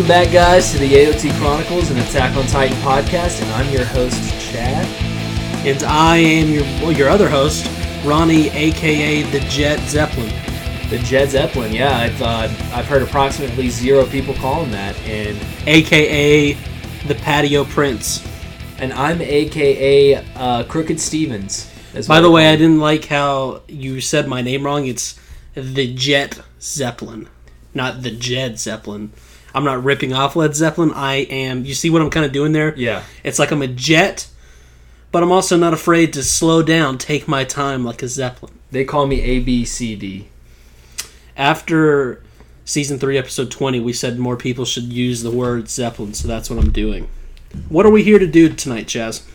Welcome back, guys, to the AOT Chronicles and Attack on Titan podcast, and I'm your host, Chad. And I am your well, your other host, Ronnie, aka the Jet Zeppelin. The Jet Zeppelin, yeah, I've uh, I've heard approximately zero people call him that, and aka the Patio Prince. and I'm AKA uh, Crooked Stevens. By the way, I didn't like how you said my name wrong. It's the Jet Zeppelin, not the Jed Zeppelin. I'm not ripping off Led Zeppelin. I am. You see what I'm kind of doing there? Yeah, It's like I'm a jet, but I'm also not afraid to slow down, take my time like a Zeppelin. they call me A B C D. after season 3 episode 20 we said more people should use the word zeppelin so that's what i'm doing what are we here to do tonight chaz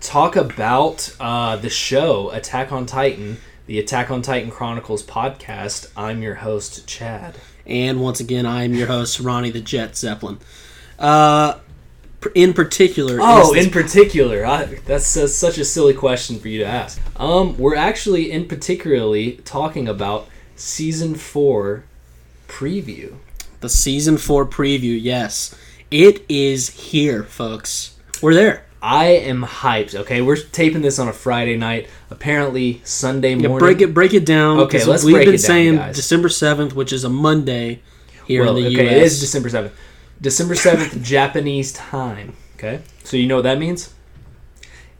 Talk about uh, the show Attack on Titan, the Attack on Titan Chronicles podcast. I'm your host, Chad. And once again i am your host ronnie the jet zeppelin. Uh in particular Oh, in particular, I, that's uh, such a silly question for you to ask. Um, we're actually in particularly talking about season four preview. the season 4 preview yes. It is here folks. We're there I am hyped. Okay, we're taping this on a Friday night. Apparently, Sunday yeah, morning. break it break it down Okay, let's we've break been it down, saying guys. december 7th which is a monday here Well, in the okay, us it is December seventh. December seventh, Japanese time. Okay, so you know what that means.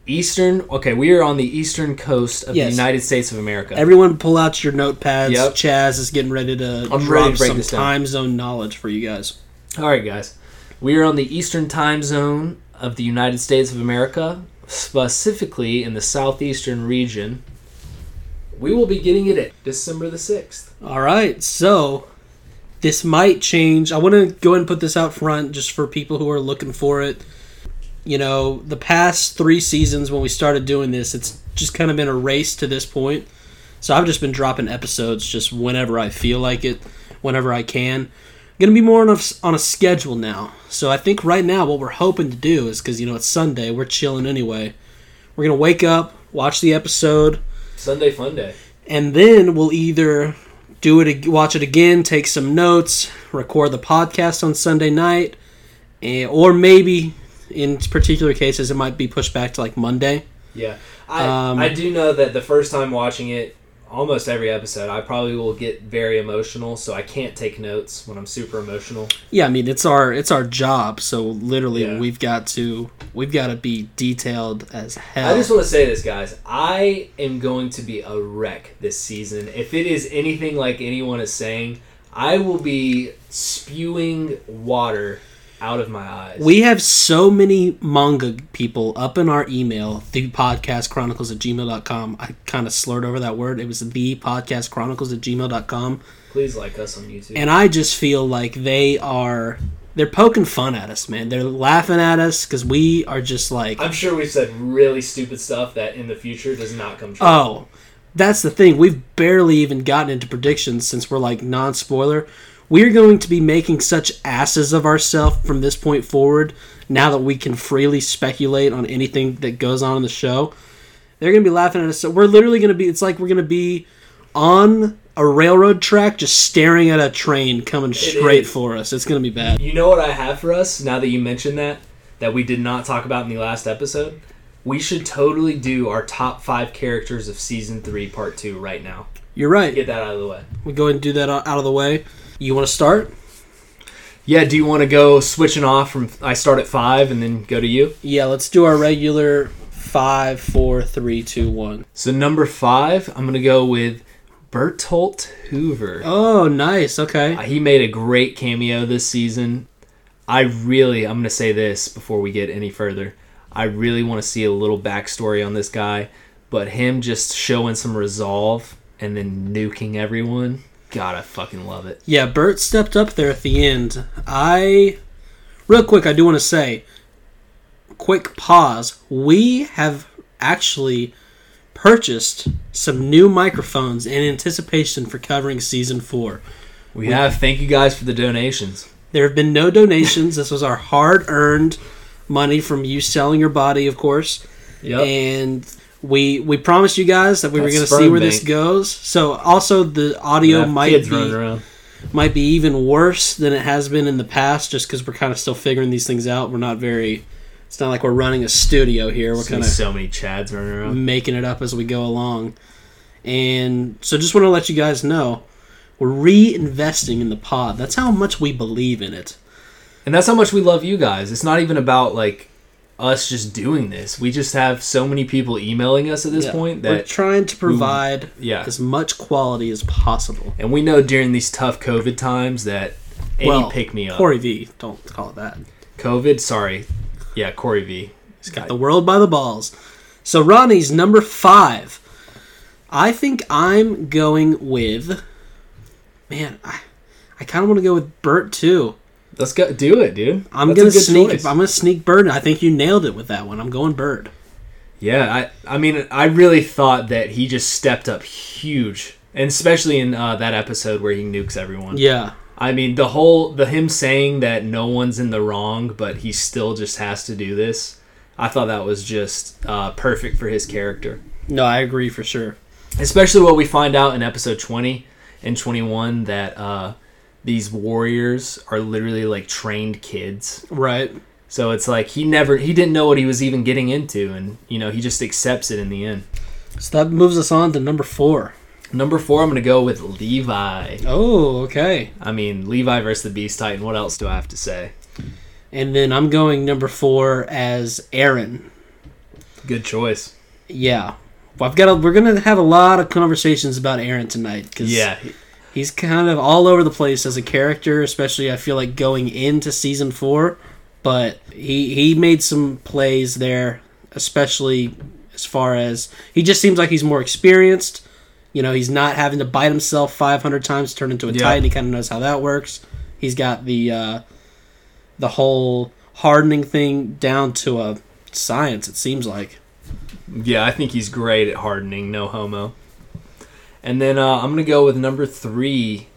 Eastern. Okay, we are on the eastern coast of Yes. the United States of America. Everyone, pull out your notepads. Yep. Chaz is getting ready to I'm drop ready to some time zone knowledge for you guys. All right, guys. We are on the eastern time zone of the United States of America, specifically in the southeastern region. We will be getting it at December the 6th. All right, so this might change. I want to go ahead and put this out front just for people who are looking for it. You know, the past three seasons when we started doing this, it's just kind of been a race to this point. So I've just been dropping episodes just whenever I feel like it, whenever I can. Going to be more on a, on a schedule now. So I think right now what we're hoping to do is because, you know, it's Sunday, we're chilling anyway. We're going to wake up, watch the episode, Sunday Fun Day. and then we'll either do it watch it again take some notes record the podcast on sunday night eh, or maybe in particular cases it might be pushed back to like monday Yeah. I, Um, I do know that the first time watching it, almost every episode, I probably will get very emotional, so I can't take notes when I'm super emotional. yeah i mean it's our it's our job so literally Yeah. we've got to we've got to be detailed as hell I just want to say this, guys. I am going to be a wreck this season. If it is anything like anyone is saying, I will be spewing water out of my eyes. we have so many manga people up in our email the podcast chronicles at gmail.com i kind of slurred over that word it was the podcast chronicles at gmail.com Please like us on YouTube. and I just feel like they are they're poking fun at us, man. They're laughing at us because we are just like, I'm sure we've said really stupid stuff that in the future does not come true. oh, that's the thing. We've barely even gotten into predictions since we're like non spoiler. We're going to be making such asses of ourselves from this point forward. Now that we can freely speculate on anything that goes on in the show, they're going to be laughing at us. So we're literally going to be. It's like we're going to be on a railroad track, just staring at a train coming straight is. for us. It's going to be bad. You know what I have for us now that you mentioned that that we did not talk about in the last episode? We should totally do our top 5 characters of season 3 part 2 right now. You're right. Get that out of the way. We go ahead and do that out of the way. You want to start? Yeah, do you want to go switching off from I start at 5 and then go to you? Yeah, let's do our regular five, four, three, two, one. So number 5, I'm going to go with Bertolt Hoover. Oh, nice. Okay. Uh, He made a great cameo this season. I really, I'm going to say this before we get any further. I really want to see a little backstory on this guy, but him just showing some resolve and then nuking everyone, God, I fucking love it. Yeah, Bert stepped up there at the end. I, real quick, I do want to say, quick pause. We have actually purchased some new microphones in anticipation for covering season four. We have, thank you guys for the donations. There have been no donations. this was our hard earned money from you selling your body, of course. Yep. And we we promised you guys that we were going to see where this goes. So also the audio might be might be even worse than it has been in the past, just because we're kind of still figuring these things out. We're not very. It's not like we're running a studio here. We're kind of so many Chads running around. making it up as we go along. And so just want to let you guys know we're reinvesting in the pod. That's how much we believe in it. And that's how much we love you guys. It's not even about like us just doing this. We just have so many people emailing us at this Yeah. point that we're trying to provide yeah. as much quality as possible. And we know during these tough COVID times that any well, pick me up. Corey V, don't call it that. COVID, sorry. Yeah, Corey V. He's got the world by the balls. So Ronnie's number five. I think I'm going with. Man, I, I kind of want to go with Bert too. Let's go do it, dude. I'm That's gonna sneak. choice. I'm gonna sneak Bert. I think you nailed it with that one. I'm going Bert. Yeah, I I mean I really thought that he just stepped up huge. And especially in uh, that episode where he nukes everyone. Yeah, I mean the whole the him saying that no one's in the wrong, but he still just has to do this. I thought that was just uh, perfect for his character. no, I agree for sure. especially what we find out in episode 20 and 21 that uh, these warriors are literally like trained kids Right. so it's like he never he didn't know what he was even getting into and you know he just accepts it in the end So that moves us on to number four. number four i'm gonna go with levi Oh, okay. i mean levi versus the beast titan what else do i have to say And then I'm going number four as Eren. good choice Yeah. Well, I've got. A, we're gonna have a lot of conversations about Eren tonight because yeah he's kind of all over the place as a character, especially I feel like going into season four. But he he made some plays there, especially as far as he just seems like he's more experienced. You know, he's not having to bite himself 500 times to turn into a Yeah. titan. He kind of knows how that works. He's got the uh, the whole hardening thing down to a science. It seems like. yeah i think he's great at hardening no homo and then uh, i'm gonna go with number three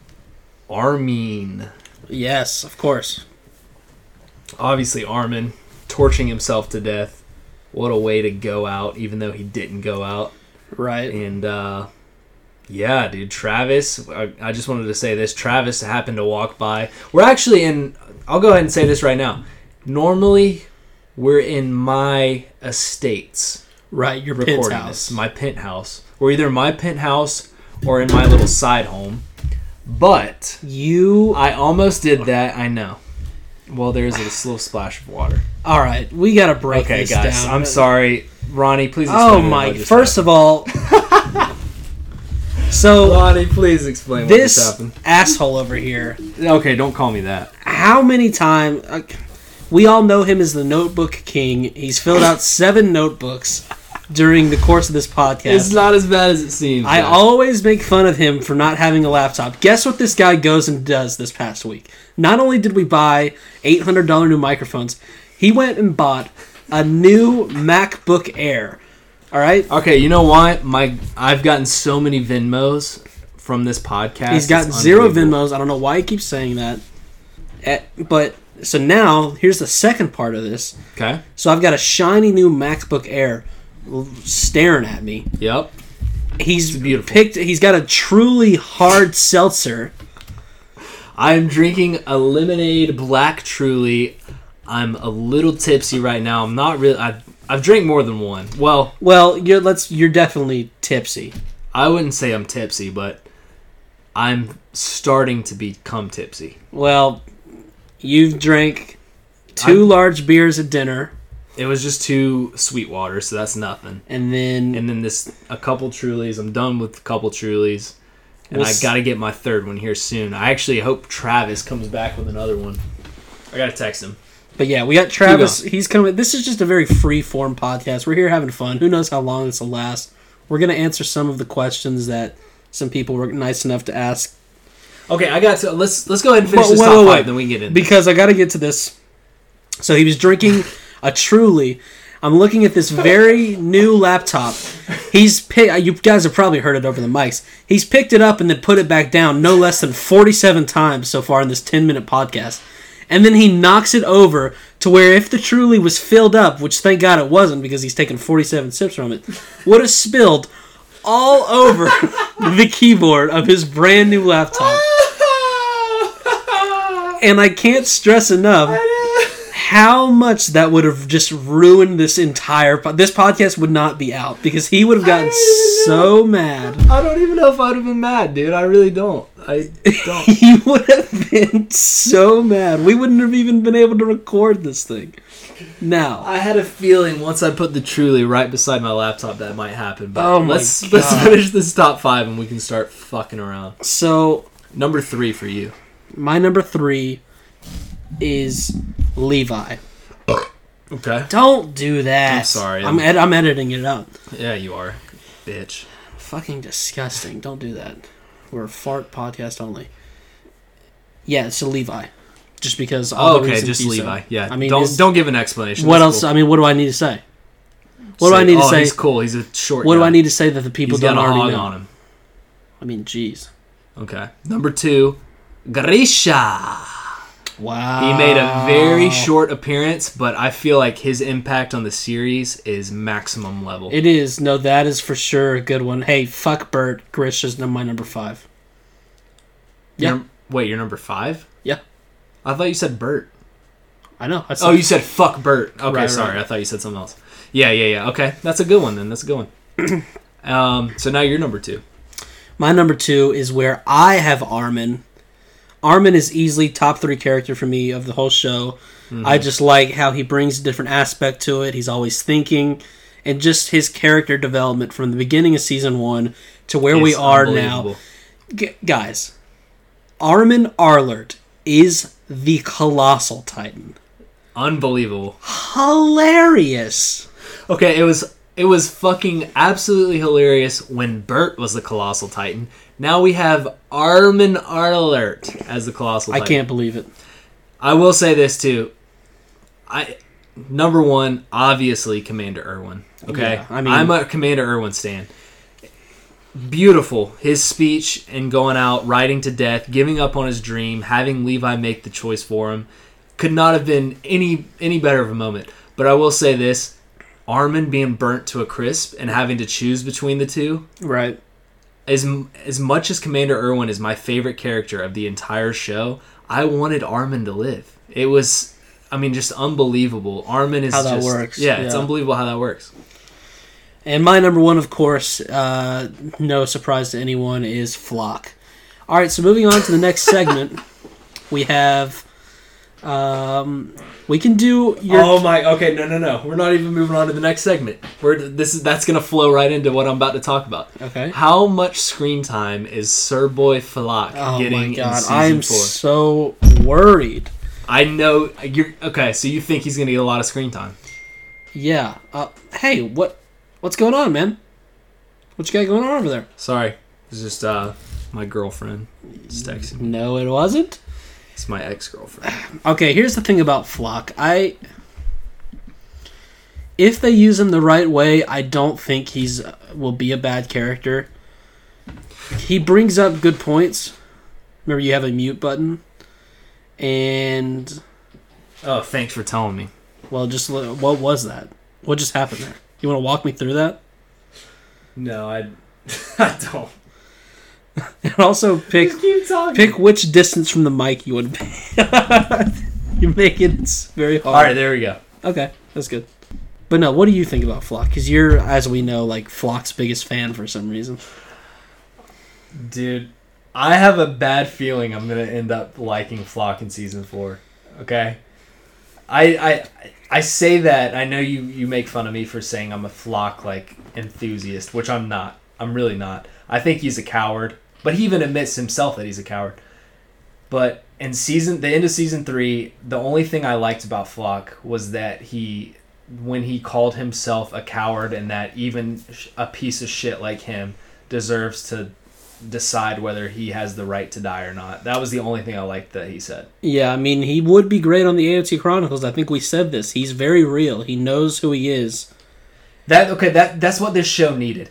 armin Yes, of course. obviously Armin torching himself to death. What a way to go out, even though he didn't go out. Right. And uh, yeah, dude, Travis. I, I just wanted to say this. Travis happened to walk by. We're actually in. I'll go ahead and say this right now. Normally, we're in my estates Right. Your recording penthouse. this. My penthouse. We're either my penthouse or in my little side home. But You I almost did that. I know. Well, there's a little splash of water. all right? We gotta break Okay, this guys. down. I'm sorry, Ronnie. Please. Oh my! First of all, so Ronnie, please explain what this just happened. asshole over here. Okay, don't call me that. How many times? Uh, we all know him as the Notebook King. He's filled out seven notebooks during the course of this podcast. It's not as bad as it seems. I always make fun of him for not having a laptop. Guess what this guy goes and does this past week? Not only did we buy $800 new microphones, he went and bought a new MacBook Air. All right? Okay, you know what? My I've gotten so many Venmos from this podcast. He's got zero. Venmos. I don't know why he keeps saying that. Eh, but so now, here's the second part of this. Okay. So I've got a shiny new MacBook Air staring at me. Yep. He's It's beautiful. picked. He's got a truly hard seltzer. I'm drinking a lemonade black truly. I'm a little tipsy right now. I'm not really. I've, I've drank more than one. Well, Well, you're let's. You're definitely tipsy. I wouldn't say I'm tipsy, but I'm starting to become tipsy. Well, you've drank 2 I'm- large beers at dinner, It was just two sweet water, so that's nothing. and then And then this a couple Trulies. I'm done with a couple Trulies, and We'll I got to get my third one here soon. I actually hope Travis comes back with another one. I gotta text him. But yeah, we got Travis. He's coming. This is just a very free form podcast. We're here having fun. Who knows how long this will last? We're gonna answer some of the questions that some people were nice enough to ask Okay, I got to. Let's let's go ahead and finish Whoa, this whoa, top whoa, five, wait. then we can get in. because I got to get to this. So he was drinking a Truly. I'm looking at this very new laptop. He's pick, uh, you guys have probably heard it over the mics. He's picked it up and then put it back down no less than 47 times so far in this 10 minute podcast. And then he knocks it over to where if the Truly was filled up, which thank God it wasn't because he's taken 47 sips from it, would have spilled all over the keyboard of his brand new laptop. and I can't stress enough how much that would have just ruined this entire po- this podcast would not be out because he would have gotten so mad. I don't even know if I'd have been mad, dude. I really don't. I don't. He would have been so mad. We wouldn't have even been able to record this thing. Now, I had a feeling once I put the Truly right beside my laptop that might happen. But Oh my let's let's finish this top five and we can start fucking around. so Number three for you. my number three is Levi. Okay. Don't do that. I'm sorry, I'm I'm- ed- I'm editing it out. Yeah, you are, bitch. Fucking disgusting. Don't do that. We're a fart podcast only. Yeah, so Levi. Just because all Oh, okay, just Levi. said. Yeah. I mean, don't don't give an explanation. What That's else? cool. I mean, what do I need to say? What do I need to oh, say? He's cool. He's a short. What do. I need to say that the people He's got don't a already hog know? on him. I mean, jeez. Okay. Number two, Grisha. Wow. He made a very short appearance, but I feel like his impact on the series is maximum level. It is. No, that is for sure a good one. Hey, fuck Bert. Grisha's num- my number five. Yeah. You're- wait, you're number five? Yeah. I thought you said Bert. I know. I Oh, you said fuck Bert. Okay, Right, sorry. right. I thought you said something else. Yeah, yeah, yeah. Okay, that's a good one then. That's a good one. um, so now you're number two. My number two is where I have Armin. Armin is easily top three character for me of the whole show. Mm-hmm. I just like how he brings a different aspect to it. He's always thinking, and just his character development from the beginning of season one to where we are now. G- guys, Armin Arlert is the colossal titan. Unbelievable. Hilarious. Okay, it was it was fucking absolutely hilarious when Bert was the colossal titan. Now we have Armin Arlert as the colossal I titan. can't believe it. I will say this too. I number one, obviously Commander Erwin. Okay, Yeah, I mean- I'm a Commander Erwin stan. Beautiful his speech and going out, riding to death, giving up on his dream, having Levi make the choice for him, could not have been any any better of a moment. But I will say this: Armin being burnt to a crisp and having to choose between the two Right. As as much as Commander Erwin is my favorite character of the entire show, I wanted Armin to live. It was, I mean, just unbelievable. Armin is How that just, works, Yeah, it's unbelievable how that works. And my number one, of course, uh, no surprise to anyone, is Floch. All right, so moving on to the next segment, we have. Um, we can do your. oh my! Okay, no, no, no. We're not even moving on to the next segment. We're this is that's gonna flow right into what I'm about to talk about. Okay. How much screen time is Sir Boy Floch Oh getting my in god, season I'm four? so worried. I know you're okay. So you think he's gonna get a lot of screen time? Yeah. Uh, hey, what, what's going on, man? What you got going on over there? Sorry, it's just uh my girlfriend. Texting. No, it wasn't. It's my ex girlfriend. Okay, here's the thing about Floch. I if they use him the right way, I don't think he's uh, will be a bad character. He brings up good points. Remember, you have a mute button, and Oh, thanks for telling me. well, just what was that? What just happened there? You want to walk me through that? No, I, I don't. And also pick pick which distance from the mic you would. Be You make it very hard. All right, there we go. Okay, that's good. But no, what do you think about Floch? Because you're, as we know, like Floch's biggest fan for some reason. Dude, I have a bad feeling I'm gonna end up liking Floch in season four. Okay, I I I say that I know you you make fun of me for saying I'm a Floch like enthusiast, which I'm not. I'm really not. I think he's a coward, but he even admits himself that he's a coward. But in season the end of season three, the only thing I liked about Floch was that he when he called himself a coward and that even a piece of shit like him deserves to decide whether he has the right to die or not. That was the only thing I liked that he said. Yeah, I mean, he would be great on the AOT Chronicles. I think we said this. He's very real. He knows who he is. That okay, that that's what this show needed.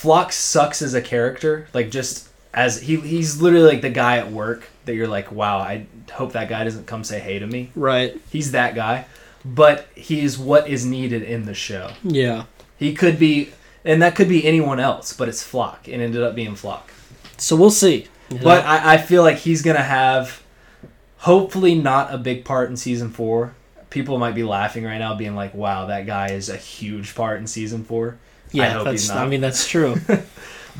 Floch sucks as a character, like just as he he's literally like the guy at work that you're like, wow, I hope that guy doesn't come say hey to me. Right. He's that guy, but he is what is needed in the show. Yeah. He could be, and that could be anyone else, but it's Floch. and ended up being Floch. So we'll see. know? But I, I feel like he's gonna have hopefully not a big part in season four. People might be laughing right now, being like, "Wow, that guy is a huge part in season four. Yeah, I hope that's. I mean, that's true.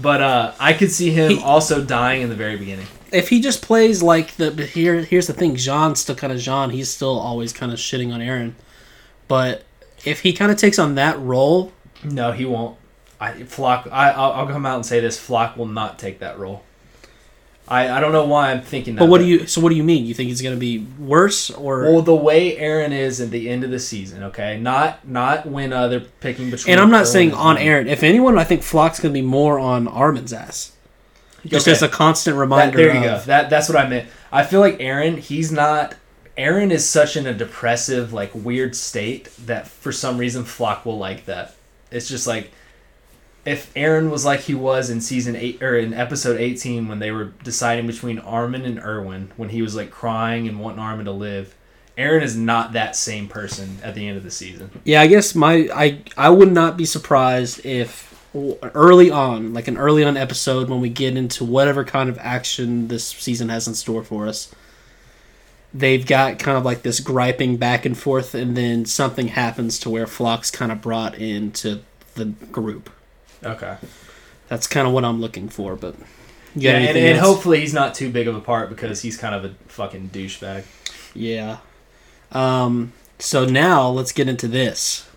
But uh, I could see him He- also dying in the very beginning. if he just plays like the but here, here's the thing. Jean's still kind of Jean. He's still always kind of shitting on Eren. But if he kind of takes on that role, No, he won't. I Floch. I I'll, I'll come out and say this: Floch will not take that role. I I don't know why I'm thinking that. but what do you? So what do you mean? You think he's gonna be worse or? Well, the way Eren is at the end of the season, okay, not not when uh, they're picking between. and I'm not saying on Jean. Eren. If anyone, I think Floch's gonna be more on Armin's ass. Just Okay. as a constant That- reminder. there you of, go. That that's what I meant. I feel like Eren, he's not. Eren is such in a depressive, like weird state that for some reason Floch will like that. It's just like if Eren was like he was in season eight or in episode eighteen when they were deciding between Armin and Erwin when he was like crying and wanting Armin to live. Eren is not that same person at the end of the season. Yeah, I guess my I I would not be surprised if early on, like an early on episode when we get into whatever kind of action this season has in store for us, they've got kind of like this griping back and forth and then something happens to where Floch's kind of brought into the group. Okay. That's kind of what I'm looking for, but Yeah, and, and hopefully he's not too big of a part because he's kind of a fucking douchebag. Yeah. Um, so now let's get into this.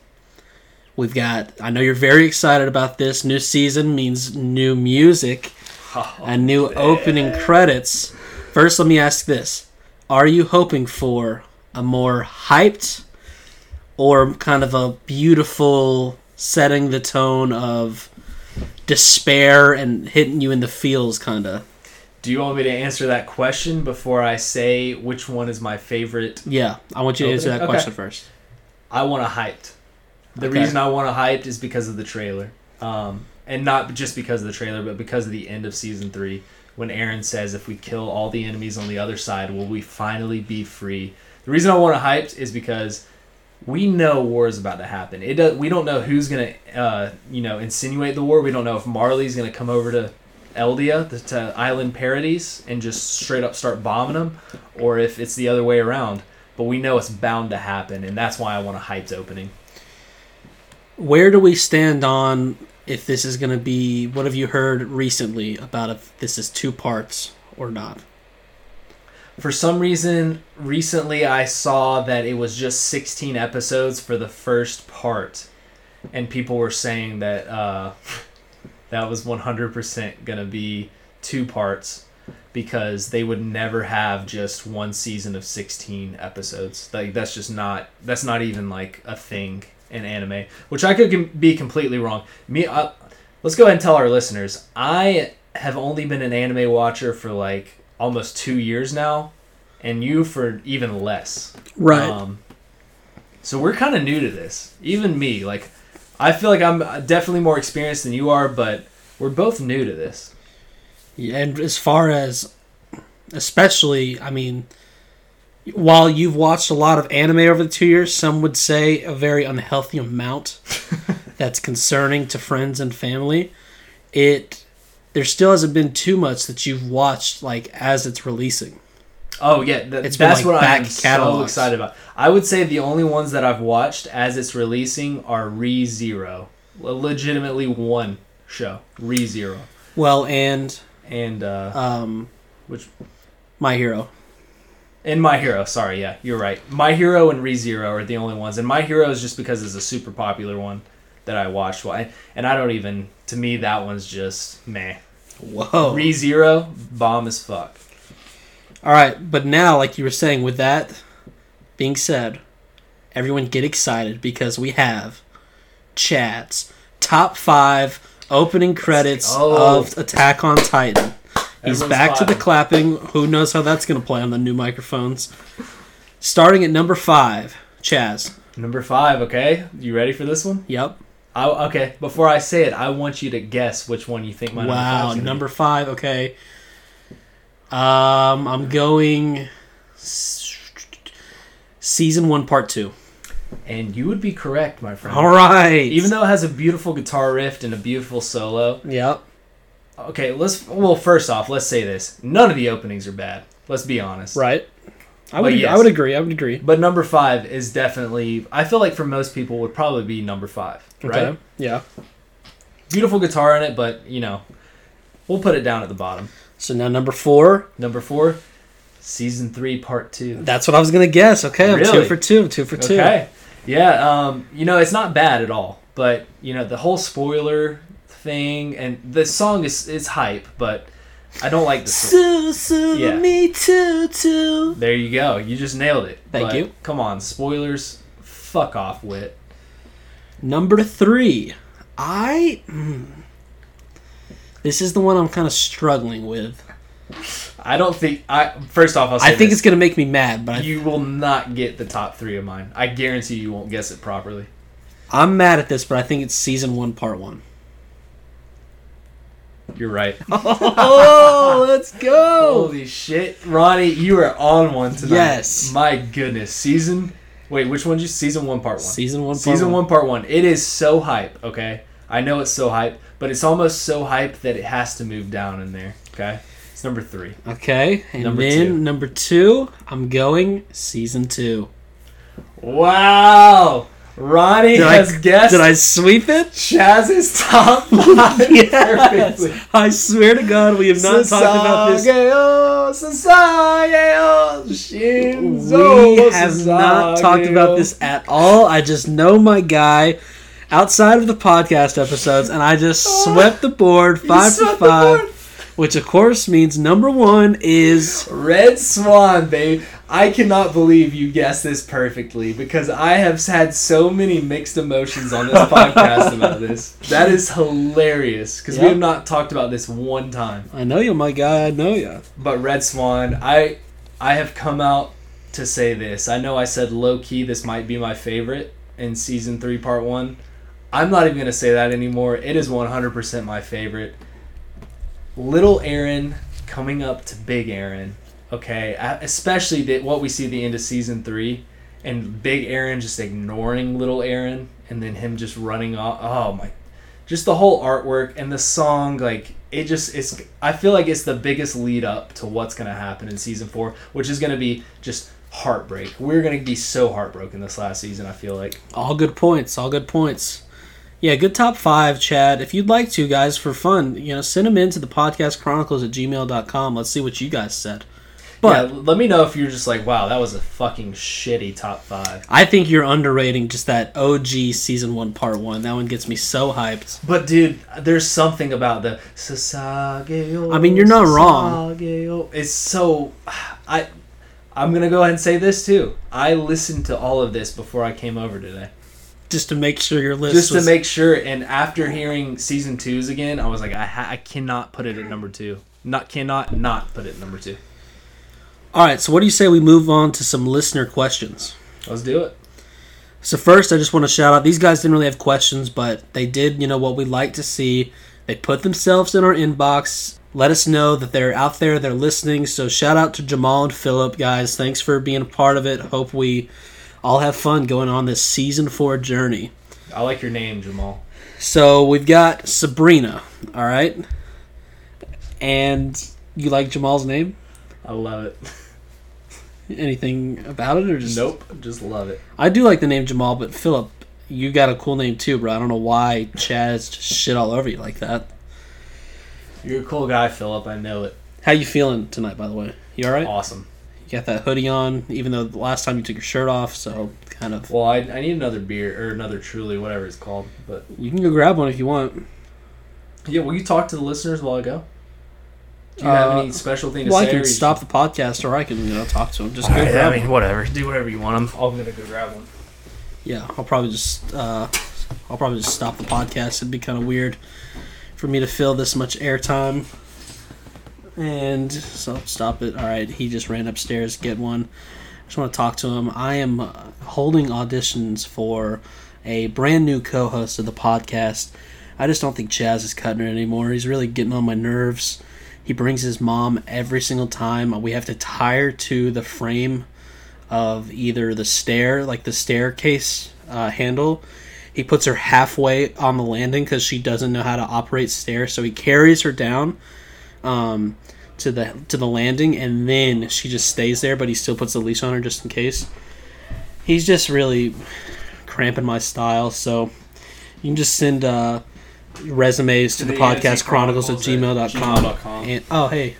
We've got, I know you're very excited about this. New season means new music and new opening credits. First, let me ask this Are you hoping for a more hyped or kind of a beautiful setting the tone of despair and hitting you in the feels kind of? Do you want me to answer that question before I say which one is my favorite? Yeah, I want you to answer that Okay. question first. I want a hyped. The Okay. reason I want a hyped is because of the trailer. Um, and not just because of the trailer, but because of the end of season three, when Eren says, "If we kill all the enemies on the other side, will we finally be free?" The reason I want a hyped is because we know war is about to happen. It does, we don't know who's gonna, uh, you know, insinuate the war. We don't know if Marley's gonna come over to Eldia, the to Island Paradis, and just straight up start bombing them, or if it's the other way around. But we know it's bound to happen, and that's why I want a hyped opening. Where do we stand on if this is going to be? What have you heard recently about if this is two parts or not? For some reason, recently I saw that it was just 16 episodes for the first part, and people were saying that uh, that was 100% gonna be two parts because they would never have just one season of 16 episodes. Like that's just not that's not even like a thing in anime, which I could be completely wrong. Me, uh, let's go ahead and tell our listeners. I have only been an anime watcher for like almost two years now, and you for even less. Right. Um, so we're kind of new to this. Even me, like, I feel like I'm definitely more experienced than you are, but we're both new to this. Yeah, and as far as, especially, I mean, while you've watched a lot of anime over the two years, some would say a very unhealthy amount that's concerning to friends and family. It there still hasn't been too much that you've watched like as it's releasing. Oh yeah, th- It's that's like, what I'm so excited about. I would say the only ones that I've watched as it's releasing are Re Zero, legitimately one show, Re Zero, Well, and and uh, um, which My Hero. And My Hero, sorry, yeah, you're right. My Hero and ReZero are the only ones, and My Hero is just because it's a super popular one that I watched. Why? And I don't even. To me, that one's just meh. Whoa. ReZero, bomb as fuck. All right, but now, like you were saying, with that being said, everyone get excited because we have Chad's top five opening credits go. of Attack on Titan. He's Everyone's back to the clapping. clapping. Who knows how that's going to play on the new microphones? Starting at number five, Chaz. Number five, okay. You ready for this one? Yep. I, okay. Before I say it, I want you to guess which one you think my number wow, five number five. Okay. Um, I'm going season one, part two. And you would be correct, my friend. All right. Even though it has a beautiful guitar riff and a beautiful solo. Yep. Okay, let's. Well, first off, let's say this: none of the openings are bad. Let's be honest. Right. I would. Yes. I would agree. I would agree. But number five is definitely. I feel like for most people would probably be number five, right? Okay. Yeah. Beautiful guitar in it, but you know, we'll put it down at the bottom. So now number four. Number four, season three, part two. That's what I was gonna guess. Okay, I'm two for two. Two for two. Okay. Yeah, um, you know, it's not bad at all. But, you know, the whole spoiler thing and the song is is hype, but I don't like the song. So so Yeah. me too too. There you go. You just nailed it. Thank But you. Come on, spoilers. Fuck off, Wit. Number three. I. mm. This is the one I'm kind of struggling with. I don't think I first off I'll say I think this. it's gonna make me mad, but I, you will not get the top three of mine. I guarantee you won't guess it properly. I'm mad at this, but I think it's season one, part one. You're right. oh, let's go! Holy shit, Ronnie, you are on one tonight. Yes. My goodness, season. Wait, which one? You season one, part one. Season one, part Season one. one, part one. It is so hype. Okay, I know it's so hype, but it's almost so hype that it has to move down in there. Okay, it's number three. Okay, and Number then two. number two, I'm going season two. Wow, Ronnie Did has I guessed did I sweep it? Chaz's top five Yes. perfectly. I swear to God, we have not talked about this. Sasageyo, Sasageyo, Shinzo We have not talked about this at all. I just know my guy outside of the podcast episodes, and I just oh, swept the board five for five, which of course means number one is Red Swan, babe. I cannot believe you guessed this perfectly because I have had so many mixed emotions on this podcast about this. That is hilarious because we have not talked about this one time. I know you, my guy. I know you. But Red Swan, I I have come out to say this. I know I said low key this might be my favorite in season 3 part 1. I'm not even going to say that anymore. It is 100% my favorite. Little Eren coming up to Big Eren. Okay, especially the, what we see the end of season 3 and Big Eren just ignoring Little Eren and then him just running off. Oh my just the whole artwork and the song like it just it's i feel like it's the biggest lead up to what's to happen in season four which is to be just heartbreak we're to be so heartbroken this last season i feel like All good points. All good points. Yeah, good top five, Chad. If you'd like to, guys, for fun, you know, send them in to the podcast chronicles at gmail.com. Let's see what you guys said. But yeah let me know if you're just like wow that was a fucking shitty top five I think you're underrating just that OG season one, part one. That one gets me so hyped. but dude there's something about the Sasageyo, I mean, you're not wrong. It's so i i'm going to go ahead and say this too i listened to all of this before i came over today Just to make sure your list just to make sure. And after hearing season twos again, I was like, I, ha- I cannot put it at number two. Not cannot not put it at number two. All right, so what do you say we move on to some listener questions? Let's do it. So first, I just want to shout out these guys didn't really have questions, but they did, you know, what we like to see. They put themselves in our inbox, let us know that they're out there, they're listening. So shout out to Jamal and Philip, guys. Thanks for being a part of it. Hope we all have fun going on this season four journey. I like your name, Jamal. So we've got Sabrina, all right, and you like Jamal's name? I love it. Anything about it, or just Nope, just love it. I do like the name Jamal, but Philip, you got a cool name too, bro. I don't know why Chaz just shit all over you like that. You're a cool guy, Philip. I know it. How you feeling tonight, by the way? You all right? Awesome. You got that hoodie on, even though the last time you took your shirt off, so kind of. Well, I, I need another beer or another Truly, whatever it's called. But You can go grab one if you want. yeah, will you talk to the listeners while I go? Do you have Uh, any special thing to Well, I say? or can you stop the podcast, or I can you know talk to him. Just Just, go Alright, grab I mean, one. whatever. Do whatever you want. I'm, I'm gonna go grab one. Yeah, I'll probably just uh, I'll probably just stop the podcast. It'd be kind of weird for me to fill this much airtime. And so stop it. All right, he just ran upstairs to get one. I just want to talk to him. I am uh, holding auditions for a brand new co-host of the podcast. I just don't think Chaz is cutting it anymore. He's really getting on my nerves. He brings his mom every single time. We have to tie her to the frame of either the stair, like the staircase uh, handle. He puts her halfway on the landing because she doesn't know how to operate stairs, so he carries her down. Um, to the to the landing, and then she just stays there, but he still puts the leash on her just in case. He's just really cramping my style, so you can just send uh, resumes to To the, the podcast chronicles at Chronicles at gmail.com. gmail.com. And, oh, hey,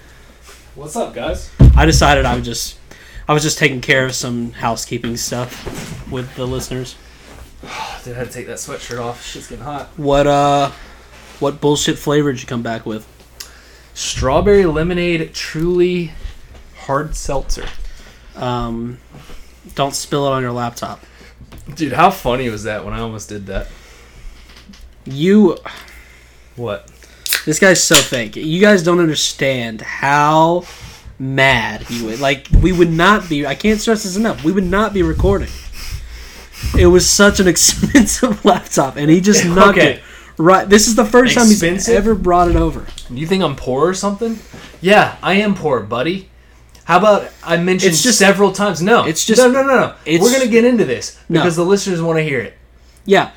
What's up, guys? I decided I would just. I was just taking care of some housekeeping stuff with the listeners. Dude, I had to take that sweatshirt off. Shit's getting hot. What uh, what bullshit flavor did you come back with? Strawberry lemonade, truly hard seltzer. Um, don't spill it on your laptop. Dude, how funny was that when I almost did that? You, What? this guy's so fake. You guys don't understand how mad he would. Like we would not be. I can't stress this enough. We would not be recording. It was such an expensive laptop, and he just knocked Okay. it right. This is the first time he's ever brought it over. Do you think I'm poor or something? Yeah, I am poor, buddy. How about I mentioned just- several times? No, it's just- no, no, no, no. We're gonna get into this No. because the listeners want to hear it. Yeah.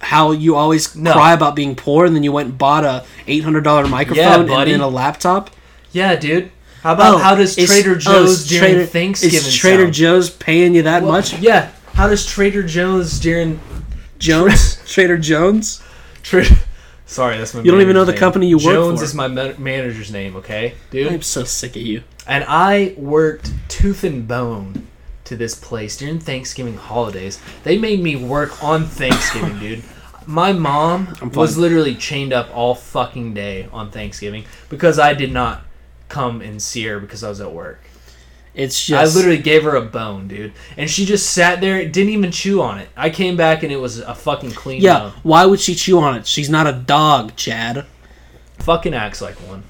How you always No. cry about being poor, and then you went and bought a eight hundred dollar microphone and buddy. then a laptop. Yeah, dude. How about Oh, how does Trader oh, Joe's is during Trader- Thanksgiving Is Trader sound? Joe's paying you that Well, much? Yeah. How does Trader Joe's during Jones, Trader Jones. Tra- Sorry, that's my. You don't even know the name. company you work Jones for. Jones is my ma- manager's name. Okay, dude. I'm so sick of you. And I worked tooth and bone to this place during Thanksgiving holidays. They made me work on Thanksgiving, dude. My mom was literally chained up all fucking day on Thanksgiving because I did not come and see her because I was at work. It's just I literally gave her a bone, dude. And she just sat there, didn't even chew on it. I came back and it was a fucking clean yeah. bone. Why would she chew on it? She's not a dog, Chad. Fucking acts like one.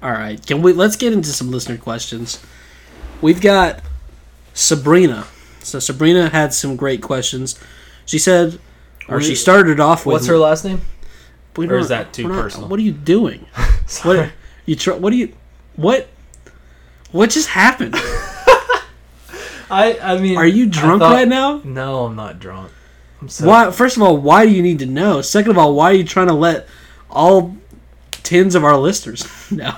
All right, can we? Let's get into some listener questions. We've got Sabrina. So Sabrina had some great questions. She said, or she started off with, What's her last name? We or is that too personal? What are you doing? Sorry. What you try? What do you? What? What just happened? I I mean, Are you I drunk thought- right now? No, I'm not drunk. I'm so Why? First of all, why do you need to know? Second of all, why are you trying to let all tens of our listeners know?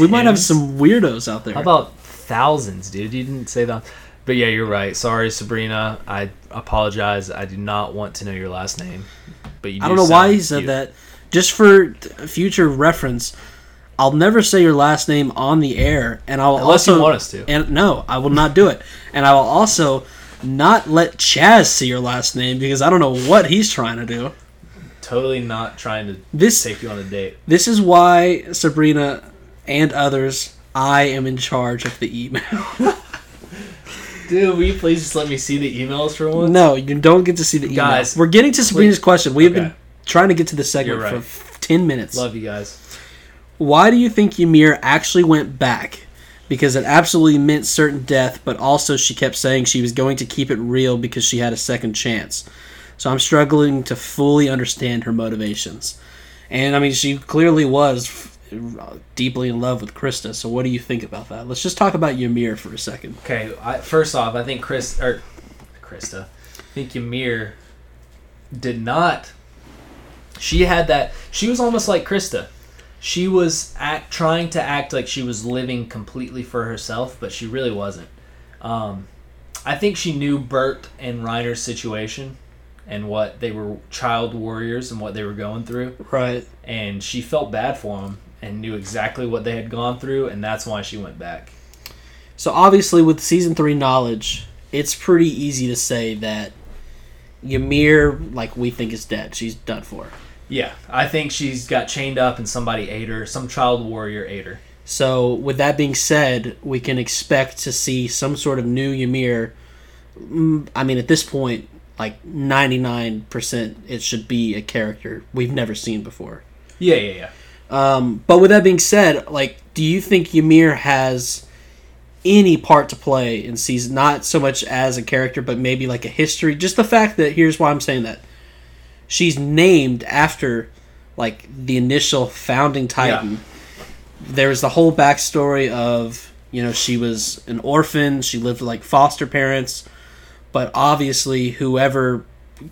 We might have Tens? some weirdos out there. How about thousands, dude? You didn't say that. But yeah, you're right. Sorry, Sabrina. I apologize. I do not want to know your last name. But you I do don't know why he said cute. that. Just for future reference, I'll never say your last name on the air, and I'll Unless also you want us to. And no, I will not do it. And I will also not let Chaz see your last name because I don't know what he's trying to do. Totally not trying to This take you on a date. this is why Sabrina and others, I am in charge of the email. Dude, will you please just let me see the emails for once? no, you don't get to see the emails. Guys, We're getting to Sabrina's question. We have Okay. been trying to get to the segment right. for f- ten minutes. Love you guys. Why do you think Ymir actually went back? Because it absolutely meant certain death, but also she kept saying she was going to keep it real because she had a second chance. So I'm struggling to fully understand her motivations. And I mean, she clearly was deeply in love with Krista. So what do you think about that? Let's just talk about Ymir for a second. Okay, I, first off, I think Chris or Krista, I think Ymir did not. She had that. She was almost like Krista. She was act trying to act like she was living completely for herself, but she really wasn't. Um, I think she knew Bert and Reiner's situation and what they were child warriors and what they were going through, Right. and she felt bad for them and knew exactly what they had gone through, and that's why she went back. So obviously, with season three knowledge, it's pretty easy to say that Ymir, like we think, is dead. She's done for. Yeah, I think she's got chained up and somebody ate her. Some child warrior ate her. So, with that being said, we can expect to see some sort of new Ymir. Mm, I mean, at this point, like 99%, it should be a character we've never seen before. Yeah, yeah, yeah. Um, but with that being said, like, do you think Ymir has any part to play in season? Not so much as a character, but maybe like a history. Just the fact that here's why I'm saying that she's named after like the initial founding Titan. There's the whole backstory of you know she was an orphan. She lived with like foster parents, but obviously whoever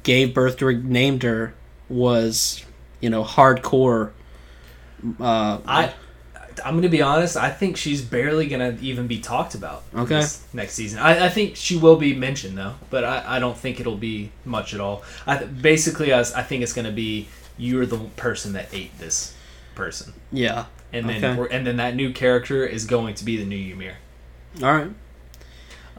gave birth to her, named her, was you know hardcore. Uh, I I'm gonna be honest. I think she's barely gonna even be talked about. Okay. Next season, I, I think she will be mentioned though, but I, I don't think it'll be much at all. I th- basically, I think it's gonna be you're the person that ate this person, Yeah. and then Okay. and then that new character is going to be the new Ymir. All right.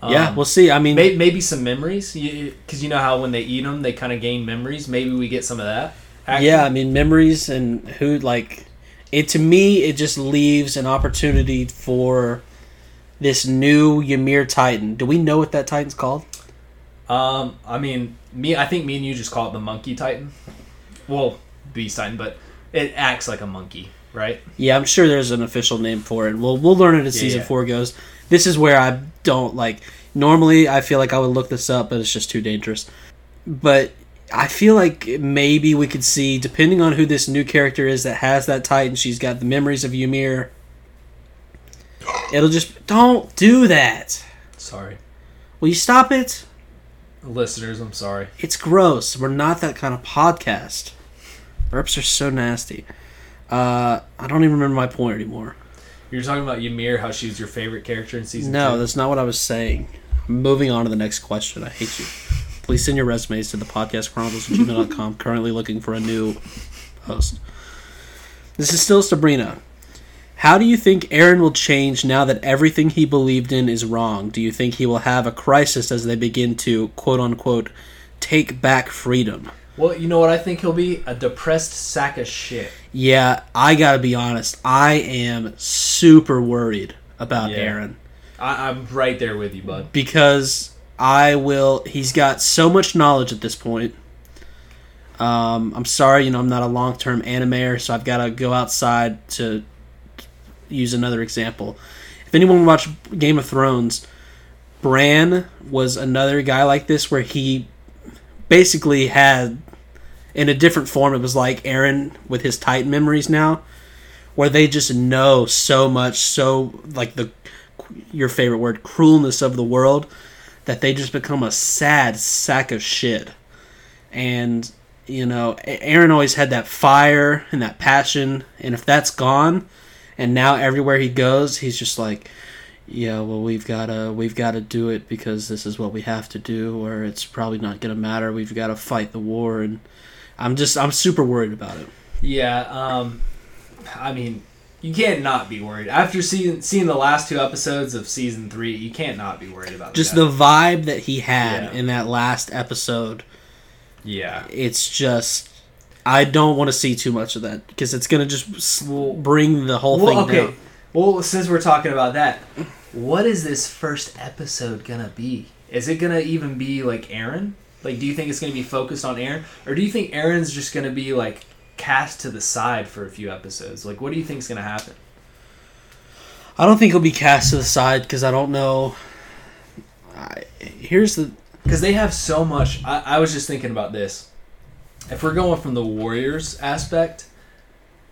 yeah, Um, we'll see. I mean, Maybe, maybe some memories, because you know how when they eat them, they kind of gain memories. Maybe we get some of that. action. yeah, I mean, memories and who like it to me, it just leaves an opportunity for this new Ymir Titan. Do we know what that Titan's called? Um, I mean, me. I think me and you just call it the Monkey Titan. Well, Beast Titan, but it acts like a monkey, right? Yeah, I'm sure there's an official name for it. We'll we'll learn it as Yeah, season yeah. four goes. This is where I don't like. Normally, I feel like I would look this up, but it's just too dangerous. But I feel like maybe we could see, depending on who this new character is that has that Titan, she's got the memories of Ymir. It'll just don't do that. Sorry, Will you stop it? listeners. I'm sorry. It's gross. We're not that kind of podcast. Burps are so nasty. Uh, I don't even remember my point anymore. You're talking about Ymir, how she was your favorite character in season No, two. that's not what I was saying. Moving on to the next question. I hate you. Please send your resumes to the podcast chronicles gmail.com. Currently looking for a new host. This is still Sabrina. How do you think Eren will change now that everything he believed in is wrong? Do you think he will have a crisis as they begin to, quote unquote, take back freedom? Well, you know what I think he'll be? A depressed sack of shit. Yeah, I gotta be honest. I am super worried about Yeah. Eren. I, I'm right there with you, bud. because I will. He's got so much knowledge at this point. Um, I'm sorry, you know, I'm not a long term animator, so I've got to go outside to use another example. If anyone watched Game of Thrones, Bran was another guy like this where he basically had, in a different form, it was like Eren with his Titan memories now, where they just know so much, so like the your favorite word, cruelness of the world, that they just become a sad sack of shit. And, you know, Eren always had that fire and that passion, and if that's gone, and now everywhere he goes, he's just like, yeah, well, we've gotta, we've gotta do it because this is what we have to do, or it's probably not gonna matter. We've got to fight the war, and I'm just, I'm super worried about it. Yeah, um, I mean, you can't not be worried after seeing seeing the last two episodes of season three. You can't not be worried about Just the the vibe that he had Yeah. in that last episode yeah. it's just I don't want to see too much of that because it's gonna just bring the whole Well, thing okay. down. Well, since we're talking about that, what is this first episode gonna be? Is it gonna even be like Eren? Like, do you think it's gonna be focused on Eren, or do you think Eren's just gonna be like cast to the side for a few episodes? Like, what do you think's gonna happen? I don't think he'll be cast to the side because I don't know. I, here's the Because they have so much. I, I was just thinking about this. If we're going from the Warriors aspect,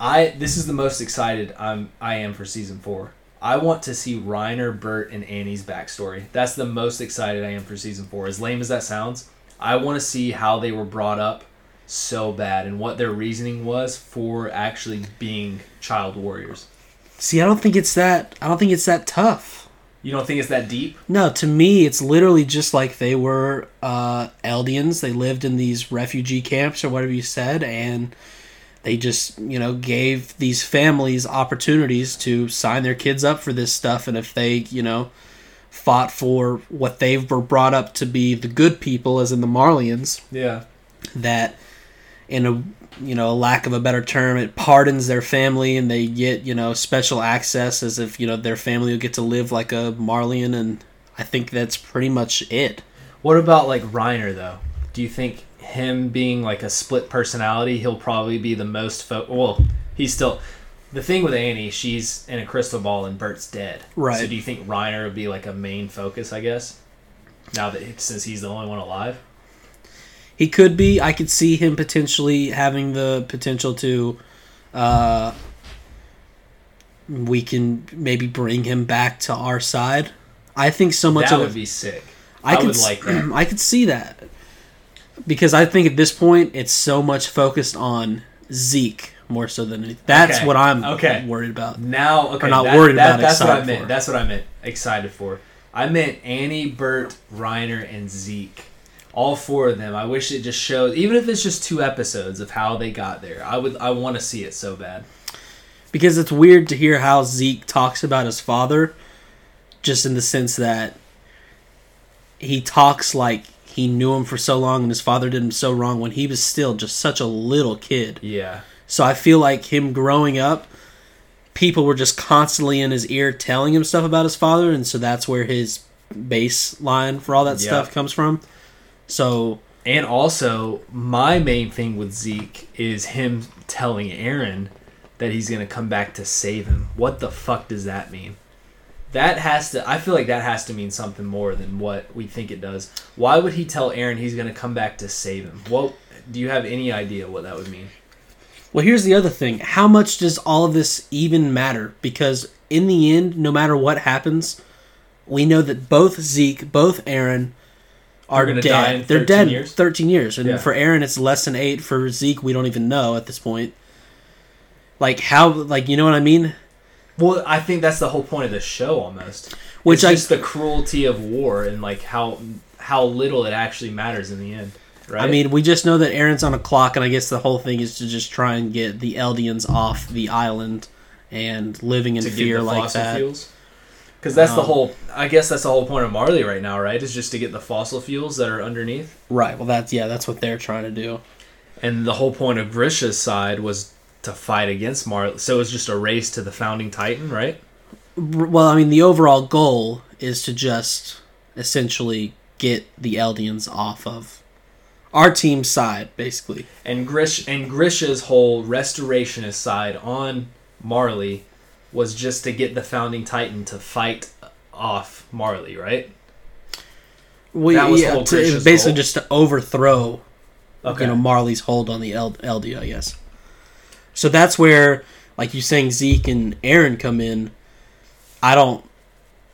I this is the most excited I'm I am for season four. I want to see Reiner, Bert, and Annie's backstory. That's the most excited I am for season four. As lame as that sounds, I want to see how they were brought up so bad and what their reasoning was for actually being child warriors. see. I don't think it's that. I don't think it's that tough. You don't think it's that deep? No, to me, it's literally just like they were uh, Eldians. They lived in these refugee camps or whatever you said, and they just, you know, gave these families opportunities to sign their kids up for this stuff. And if they, you know, fought for what they were brought up to be the good people, as in the Marleyans, Yeah. that in a you know lack of a better term it pardons their family and they get you know special access as if you know their family will get to live like a marleyan and i think that's pretty much it What about like Reiner though? Do you think him being like a split personality, he'll probably be the most fo- well, he's still the thing with Annie, she's in a crystal ball and Bert's dead. Right. So do you think Reiner would be like a main focus, I guess? Now that since he's the only one alive? He could be i could see him potentially having the potential to uh we can maybe bring him back to our side i think so much of that of would it be sick. I, I could would like that. I could see that because I think at this point it's so much focused on Zeke more so than anything. That's Okay. what I'm Okay. worried about. Now, okay, not that- worried that- about, That's what I meant. for. That's what I meant. Excited for. I meant Annie, Bert, Reiner, and Zeke. All four of them. I wish it just showed, even if it's just two episodes of how they got there. I would. I want to see it so bad. Because it's weird to hear how Zeke talks about his father, just in the sense that he talks like he knew him for so long and his father did him so wrong when he was still just such a little kid. Yeah. So I feel like him growing up, people were just constantly in his ear telling him stuff about his father, and so that's where his baseline for all that Yeah. stuff comes from. So And also, my main thing with Zeke is him telling Eren that he's going to come back to save him. What the fuck does that mean? That has to, I feel like that has to mean something more than what we think it does. Why would he tell Eren he's going to come back to save him? What, do you have any idea what that would mean? Well, here's the other thing. How much does all of this even matter? Because in the end, no matter what happens, we know that both Zeke, both Eren are gonna dead. die in They're dead years? 13 years. And Yeah. for Eren, it's less than eight. For Zeke, we don't even know at this point. Like, how, like, you know what I mean? Well, I think that's the whole point of the show almost. Which it's I- just the cruelty of war and like how how little it actually matters in the end. Right? I mean, we just know that Eren's on a clock, and I guess the whole thing is to just try and get the Eldians off the island and living in to fear like that. fuels. Because that's the Um, whole. I guess that's the whole point of Marley right now, right? Is just to get the fossil fuels that are underneath. Right. Well, that's yeah, that's what they're trying to do. And the whole point of Grisha's side was to fight against Marley. So it was just a race to the founding Titan, right? Well, I mean, the overall goal is to just essentially get the Eldians off of our team's side, basically. And Grish and Grisha's whole restorationist side on Marley was just to get the founding Titan to fight off Marley, right? We, That was yeah, to- basically goal? just to overthrow Okay. you know Marley's hold on the L- LD, I guess. So that's where, like you saying, Zeke and Eren come in. I don't.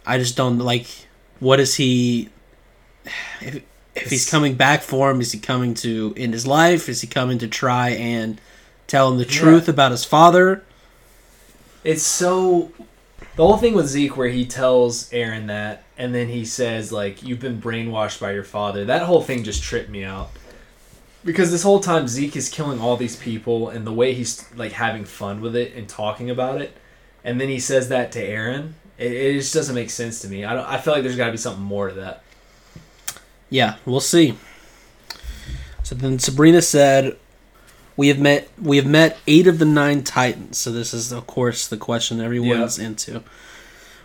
I just don't like. What is he? If, if he's coming back for him, is he coming to end his life? Is he coming to try and tell him the truth about his father? It's so the whole thing with Zeke where he tells Eren that and then he says like you've been brainwashed by your father. That whole thing just tripped me out. Because this whole time Zeke is killing all these people and the way he's like having fun with it and talking about it and then he says that to Eren, it, it just doesn't make sense to me. I don't I feel like there's got to be something more to that. Yeah, we'll see. So then Sabrina said, "We have met. We have met eight of the nine Titans. So this is, of course, the question everyone's into.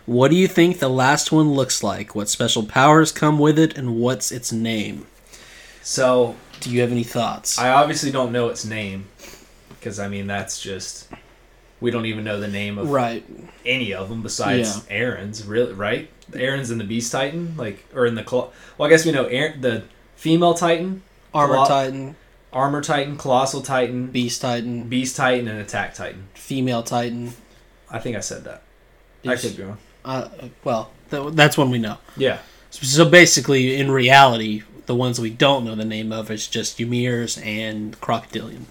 What do you think the last one looks like? What special powers come with it, and what's its name? So, Do you have any thoughts? I obviously don't know its name because I mean that's just we don't even know the name of right. any of them besides Eren's, really, right? Eren's in the Beast Titan, like, or in the Col- well, I guess we know Eren, the female Titan, Armor Colo- Titan, Armor Titan, Colossal Titan, Beast Titan, Beast Titan, and Attack Titan. Female Titan. I think I said that. I could be wrong. Uh, well, th- that's one we know. Yeah, So basically, in reality, the ones we don't know the name of is just Ymir's and Crocodilian.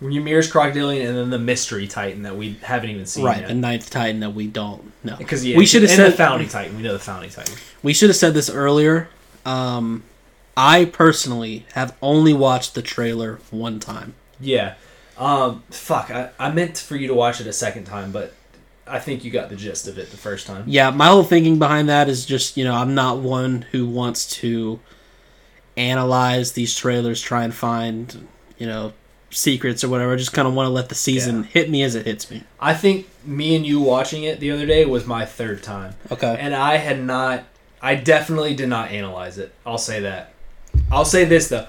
Ymir's Crocodilian, and then the Mystery Titan that we haven't even seen right, yet. the ninth Titan that we don't know. Because yeah, we should have and said the Founding Titan. We know the Founding Titan. we should have said this earlier. Um, I personally have only watched the trailer one time. Yeah. Um. Fuck. I, I meant for you to watch it a second time, but I think you got the gist of it the first time. Yeah, my whole thinking behind that is just you know I'm not one who wants to analyze these trailers, try and find you know secrets or whatever. I just kind of want to let the season Yeah. hit me as it hits me. I think me and you watching it the other day was my third time. Okay. And I had not, I definitely did not analyze it. I'll say that. I'll say this though.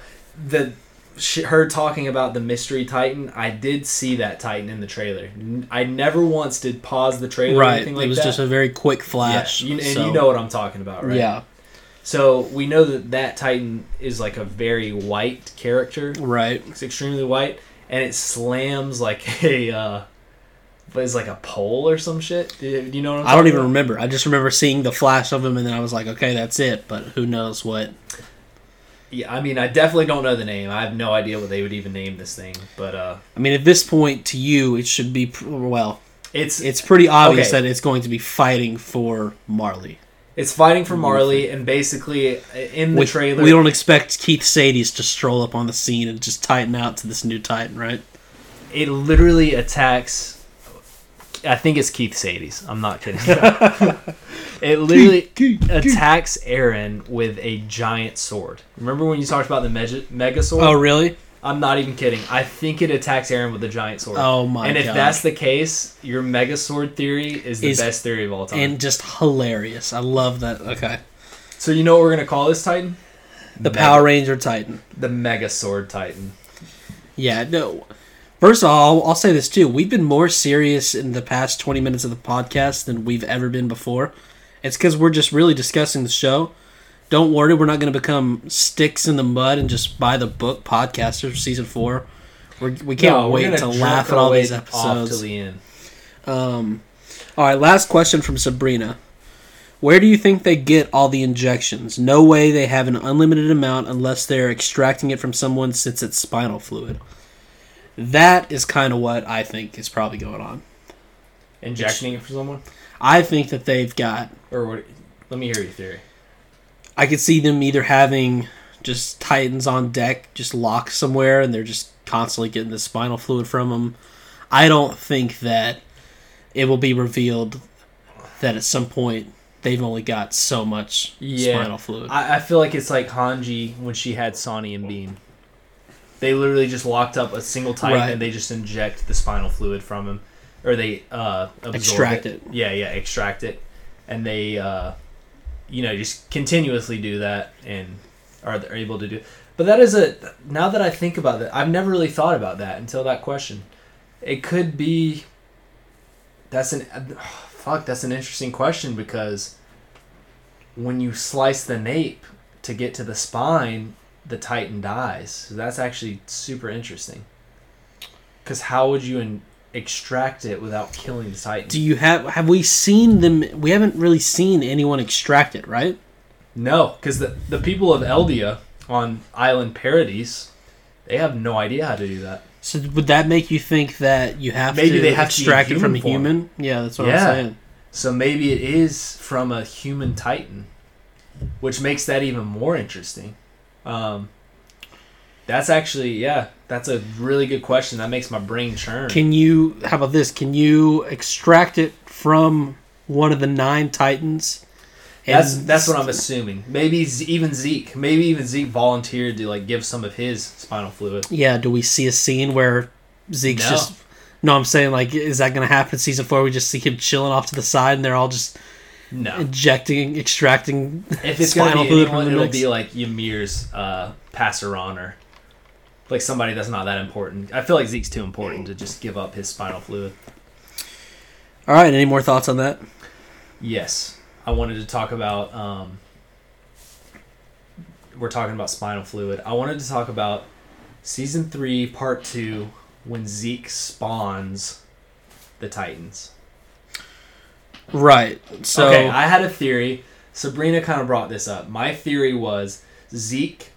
The, her talking about the mystery Titan, I did see that Titan in the trailer. i never once did pause the trailer or right. anything like it was that. just a very quick Yeah, flash. you- and so- you know what I'm talking about, right? Yeah. So we know that that Titan is like a very white character. Right. It's extremely white, and it slams like a, uh, but it's like a pole or some shit. Do you, do know what I'm I don't even about? remember. I just remember seeing the flash of him, and then I was like, okay, that's it. But who knows what? Yeah, I mean, I definitely don't know the name. I have no idea what they would even name this thing, but uh, I mean, at this point, to you, it should be well. it's It's pretty obvious Okay. that it's going to be fighting for Marley. it's fighting for Marley, and basically uh, in the We, trailer, we don't expect Keith Shadis's to stroll up on the scene and just tighten out to this new Titan, right? it literally attacks. I think it's Keith Shadis's. I'm not kidding. it literally attacks Eren with a giant sword. Remember when you talked about the mega, sword? Oh, really? I'm not even kidding. I think it attacks Eren with a giant sword. Oh my god. and if god! that's the case, your mega sword theory is the Is- best theory of all time. and just hilarious. I love that. Okay, so you know what we're gonna call this Titan? the Mega- Power Ranger Titan. the Mega Sword Titan. Yeah, no. First of all, I'll, say this too. We've been more serious in the past 20 minutes of the podcast than we've ever been before. It's because we're just really discussing the show. Don't worry, we're not going to become sticks in the mud and just buy the book podcasters for season four. We're, we can't No, we're wait gonna laugh at all these Off episodes. to the end. Um, all right, last question from Sabrina. Where do you think they get all the injections? No way they have an unlimited amount unless they're extracting it from someone since it's spinal fluid. That is kind of what I think is probably going on. Injecting it for someone, I think that they've got. or what? Let me hear your theory. I could see them either having just Titans on deck, just locked somewhere, and they're just constantly getting the spinal fluid from them. I don't think that it will be revealed that at some point they've only got so much Yeah. spinal fluid. I, I feel like it's like Hanji when she had Sawney and Bean. They literally just locked up a single Titan Right. and they just inject the spinal fluid from him, or they uh, Extract it. Yeah, yeah, extract it, and they, uh, you know, just continuously do that and are they're able to do. But that is a now that I think about that, I've never really thought about that until that question. It could be. That's an fuck. That's an interesting question because when you slice the nape to get to the spine, the titan dies. So that's actually super interesting. Because how would you in- extract it without killing the titan? Do you have have we seen them? We haven't really seen anyone extract it, right? no, because the the people of Eldia on Island Paradise, they have no idea how to do that. So would that make you think that you have Maybe to they have to extract it from a human form. human? Yeah, that's what Yeah. I'm saying. So maybe it is from a human titan, which makes that even more interesting. Um, that's actually yeah, that's a really good question. That makes my brain churn. Can you? How about this? Can you extract it from one of the nine titans? That's And- that's what I'm assuming. Maybe Z- even Zeke, maybe even Zeke volunteered to like give some of his spinal fluid. Yeah. Do we see a scene where Zeke's No. just? No, I'm saying like, is that going to happen in season four? We just see him chilling off to the side, and they're all just No, injecting, extracting. if it's spinal fluid from anyone, the it'll mix. be like Ymir's uh, passer on or like somebody that's not that important. I feel like Zeke's too important to just give up his spinal fluid. All right. Any more thoughts on that? Yes, I wanted to talk about. Um, we're talking about spinal fluid. I wanted to talk about season three, part two, when Zeke spawns the Titans. Right. So okay, I had a theory. Sabrina kind of brought this up. My theory was Zeke.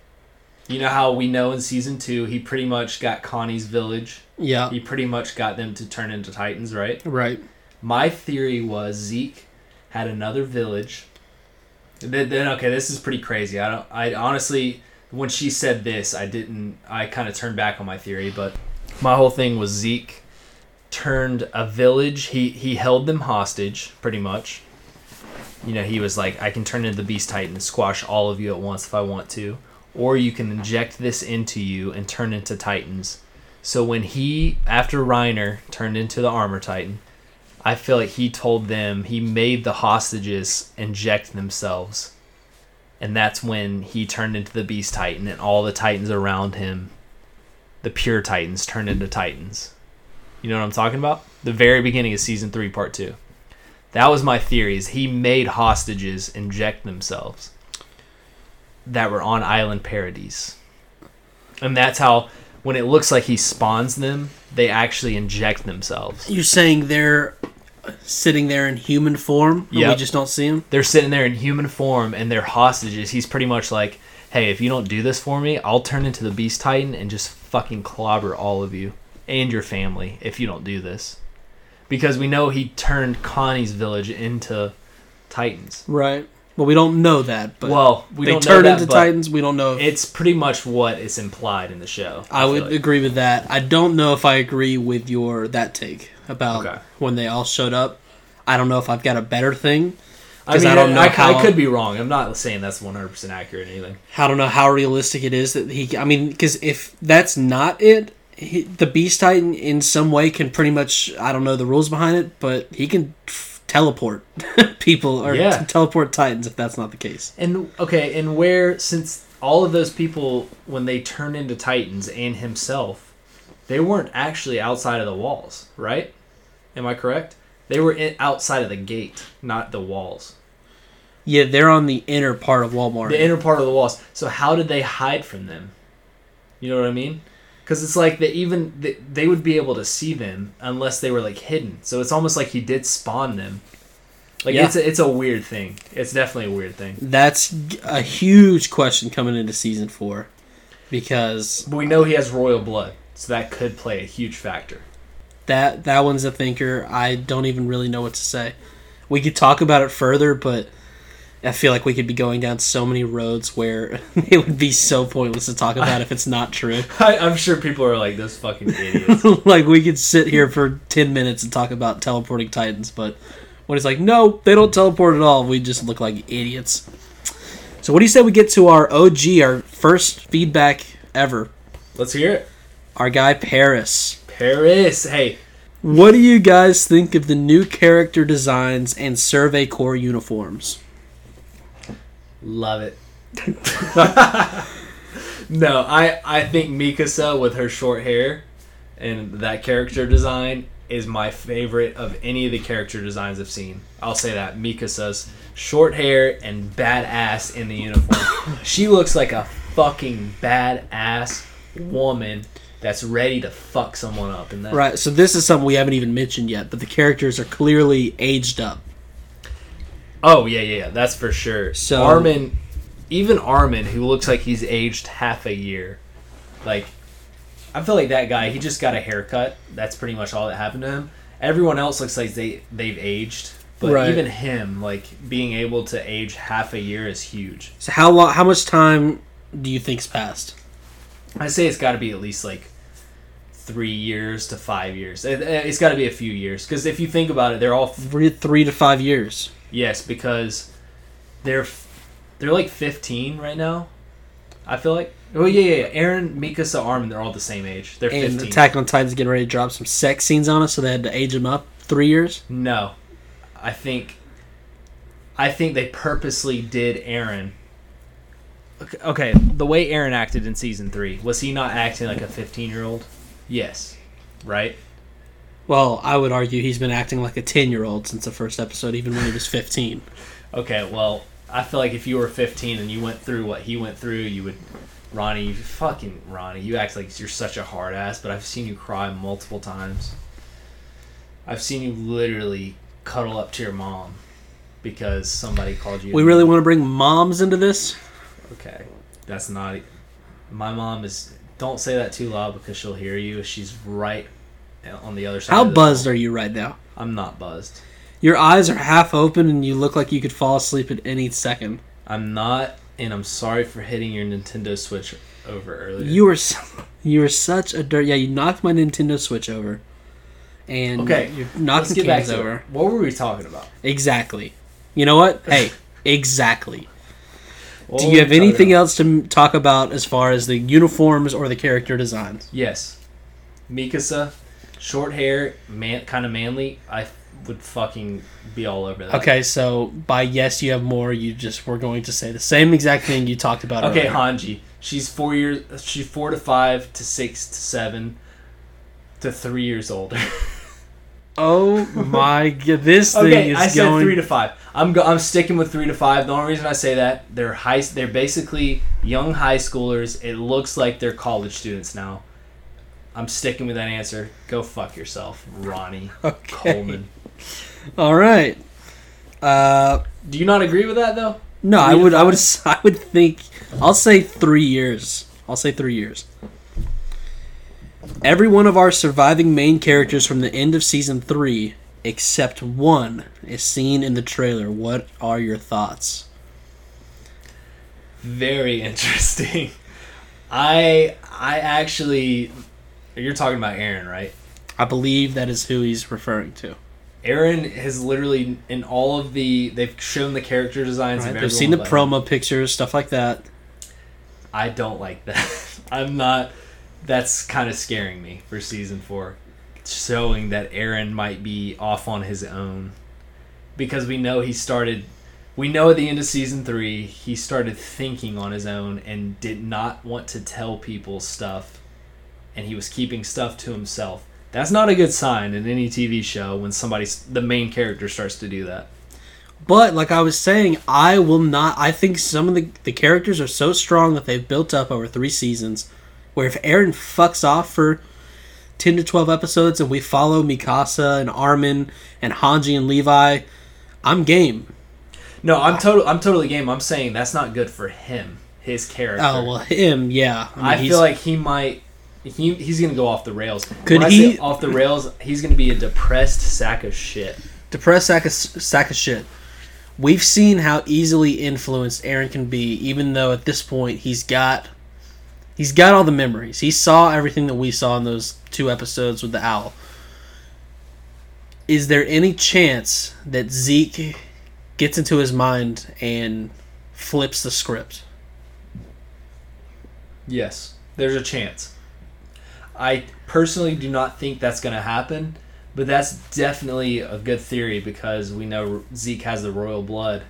You know how we know in season two he pretty much got Connie's village. yeah. He pretty much got them to turn into Titans, right? Right. My theory was Zeke had another village. Then, then okay, this is pretty crazy. I don't. I honestly, when she said this, I didn't. I kind of turned back on my theory, but my whole thing was Zeke turned a village. He he held them hostage, pretty much. You know, he was like, I can turn into the Beast Titan and squash all of you at once if I want to, or you can inject this into you and turn into Titans. So when he, after Reiner turned into the Armor Titan, I feel like he told them he made the hostages inject themselves. And that's when he turned into the Beast Titan and all the Titans around him, the pure Titans, turned into Titans. You know what I'm talking about? The very beginning of season 3 part 2. That was my theory is he made hostages inject themselves that were on Island Paradise. And that's how when it looks like he spawns them, they actually inject themselves. You're saying they're sitting there in human form, and we just don't see them. they're sitting there in human form and they're hostages. He's pretty much like, hey, if you don't do this for me, I'll turn into the Beast Titan and just fucking clobber all of you and your family if you don't do this. Because we know he turned Connie's village into Titans. Right. Well, we don't know that, but well, we they don't turn that, into Titans. We don't know. If, It's pretty much what is implied in the show. I feel would like. agree with that. I don't know if I agree with your that take about Okay. when they all showed up. I don't know if I've got a better thing. I mean, I don't know I, how- I could be wrong. I'm not saying that's 100% accurate or anything. I don't know how realistic it is that he. I mean, because if that's not it, he, the Beast Titan in some way can pretty much. I don't know the rules behind it, but he can f- teleport people or Yeah. t- teleport Titans if that's not the case. And okay, and where since all of those people when they turned into Titans and himself, they weren't actually outside of the walls, right? Am I correct? They were in, outside of the gate, not the walls. Yeah, they're on the inner part of Walmart. The inner part of the walls. So how did they hide from them? You know what I mean? Because it's like they even they, they would be able to see them unless they were like hidden. So it's almost like he did spawn them. Like Yeah. it's a, it's a weird thing. It's definitely a weird thing. That's a huge question coming into season four, because But we know he has royal blood, so that could play a huge factor. that that one's a thinker. I don't even really know what to say. We could talk about it further, but I feel like we could be going down so many roads where it would be so pointless to talk about if it's not true. I, I'm sure people are like those fucking idiots. like we could sit here for ten minutes and talk about teleporting titans, but when it's like, no, they don't teleport at all, we just look like idiots. So what do you say we get to our OG, our first feedback ever? Let's hear it. Our guy Paris. Paris. Hey, What do you guys think of the new character designs and Survey Corps uniforms? Love it. no, I I think Mikasa with her short hair and that character design is my favorite of any of the character designs I've seen. I'll say that Mikasa's short hair and badass in the uniform. she looks like a fucking badass woman that's ready to fuck someone up in that. Right, so this is something we haven't even mentioned yet, but the characters are clearly aged up. Oh yeah, yeah, yeah, that's for sure. So- Armin, even Armin, who looks like he's aged half a year, like I feel like that guy. He just got a haircut. That's pretty much all that happened to him. Everyone else looks like they they've aged, but Right. even him, like being able to age half a year is huge. So how long how much time do you think's passed? I say it's got to be at least like three years to five years. It, it's got to be a few years because if you think about it, they're all Three, three to five years. Yes, because they're they're like 15 right now. I feel like. Oh yeah, yeah. yeah. Eren, Mikasa, Armin, they're all the same age. They're And 15. Attack on Titan's getting ready to drop some sex scenes on us, so they had to age them up three years. no, I think. I think they purposely did Eren. Okay, okay, the way Eren acted in season three was he not acting like a 15 year old? Yes, right. Well, I would argue he's been acting like a ten year old since the first episode, even when he was fifteen. Okay, well, I feel like if you were 15 and you went through what he went through, you would. Ronnie, you fucking Ronnie, you act like you're such a hard ass, but I've seen you cry multiple times. I've seen you literally cuddle up to your mom because somebody called you. We really want to bring moms into this. Okay, that's not. My mom is. Don't say that too loud because she'll hear you. She's right on the other side. How buzzed are you right now? I'm not buzzed. Your eyes are half open, and you look like you could fall asleep at any second. I'm not, and I'm sorry for hitting your Nintendo Switch over earlier. You were, you were such a dirt. Yeah, you knocked my Nintendo Switch over, and Okay, Let's get cans over. it. What were we talking about? Exactly. You know what? Hey, exactly. What Do you have anything about? else to talk about as far as the uniforms or the character designs? Yes, Mikasa, short hair, man, kind of manly. I would fucking be all over that. Okay, so by yes, you have more. You just were going to say the same exact thing you talked about. Okay, earlier. Hanji. She's four years. She's four to five to six to seven to three years older. Oh my god, this thing okay, is I said going. three to five. I'm go- I'm sticking with three to five. The only reason I say that they're high. They're basically young high schoolers. It looks like they're college students now. I'm sticking with that answer. Go fuck yourself, Ronnie Okay. Coleman. All right. Uh, Do you not agree with that though? No, I would. I would. I would think. I'll say three years. I'll say three years. Every one of our surviving main characters from the end of season three, except one, is seen in the trailer. What are your thoughts? Very interesting. I I actually you're talking about Eren, right? I believe that is who he's referring to. Eren has literally in all of the they've shown the character designs. Right? They've seen the but promo pictures, stuff like that. I don't like that. I'm not. That's kind of scaring me for season four, showing that Eren might be off on his own, because we know he started. We know at the end of season three he started thinking on his own and did not want to tell people stuff, and he was keeping stuff to himself. That's not a good sign in any TV show when somebody's the main character starts to do that. But like I was saying, I will not. I think some of the the characters are so strong that they've built up over three seasons. Where if Eren fucks off for ten to twelve episodes and we follow Mikasa and Armin and Hanji and Levi, I'm game. No, I'm total. I'm totally game. I'm saying that's not good for him, his oh, character. Oh well, him, yeah. I, mean, he's- feel like he might. He, he's gonna go off the rails. Could when he- off the rails? He's gonna be a depressed sack of shit. depressed sack of, sack of shit. We've seen how easily influenced Eren can be, even though at this point he's got he's got all the memories. He saw everything that we saw in those two episodes with the owl. Is there any chance that Zeke gets into his mind and flips the script? Yes, there's a chance. I personally do not think that's gonna happen, but that's definitely a good theory because we know Zeke has the royal blood.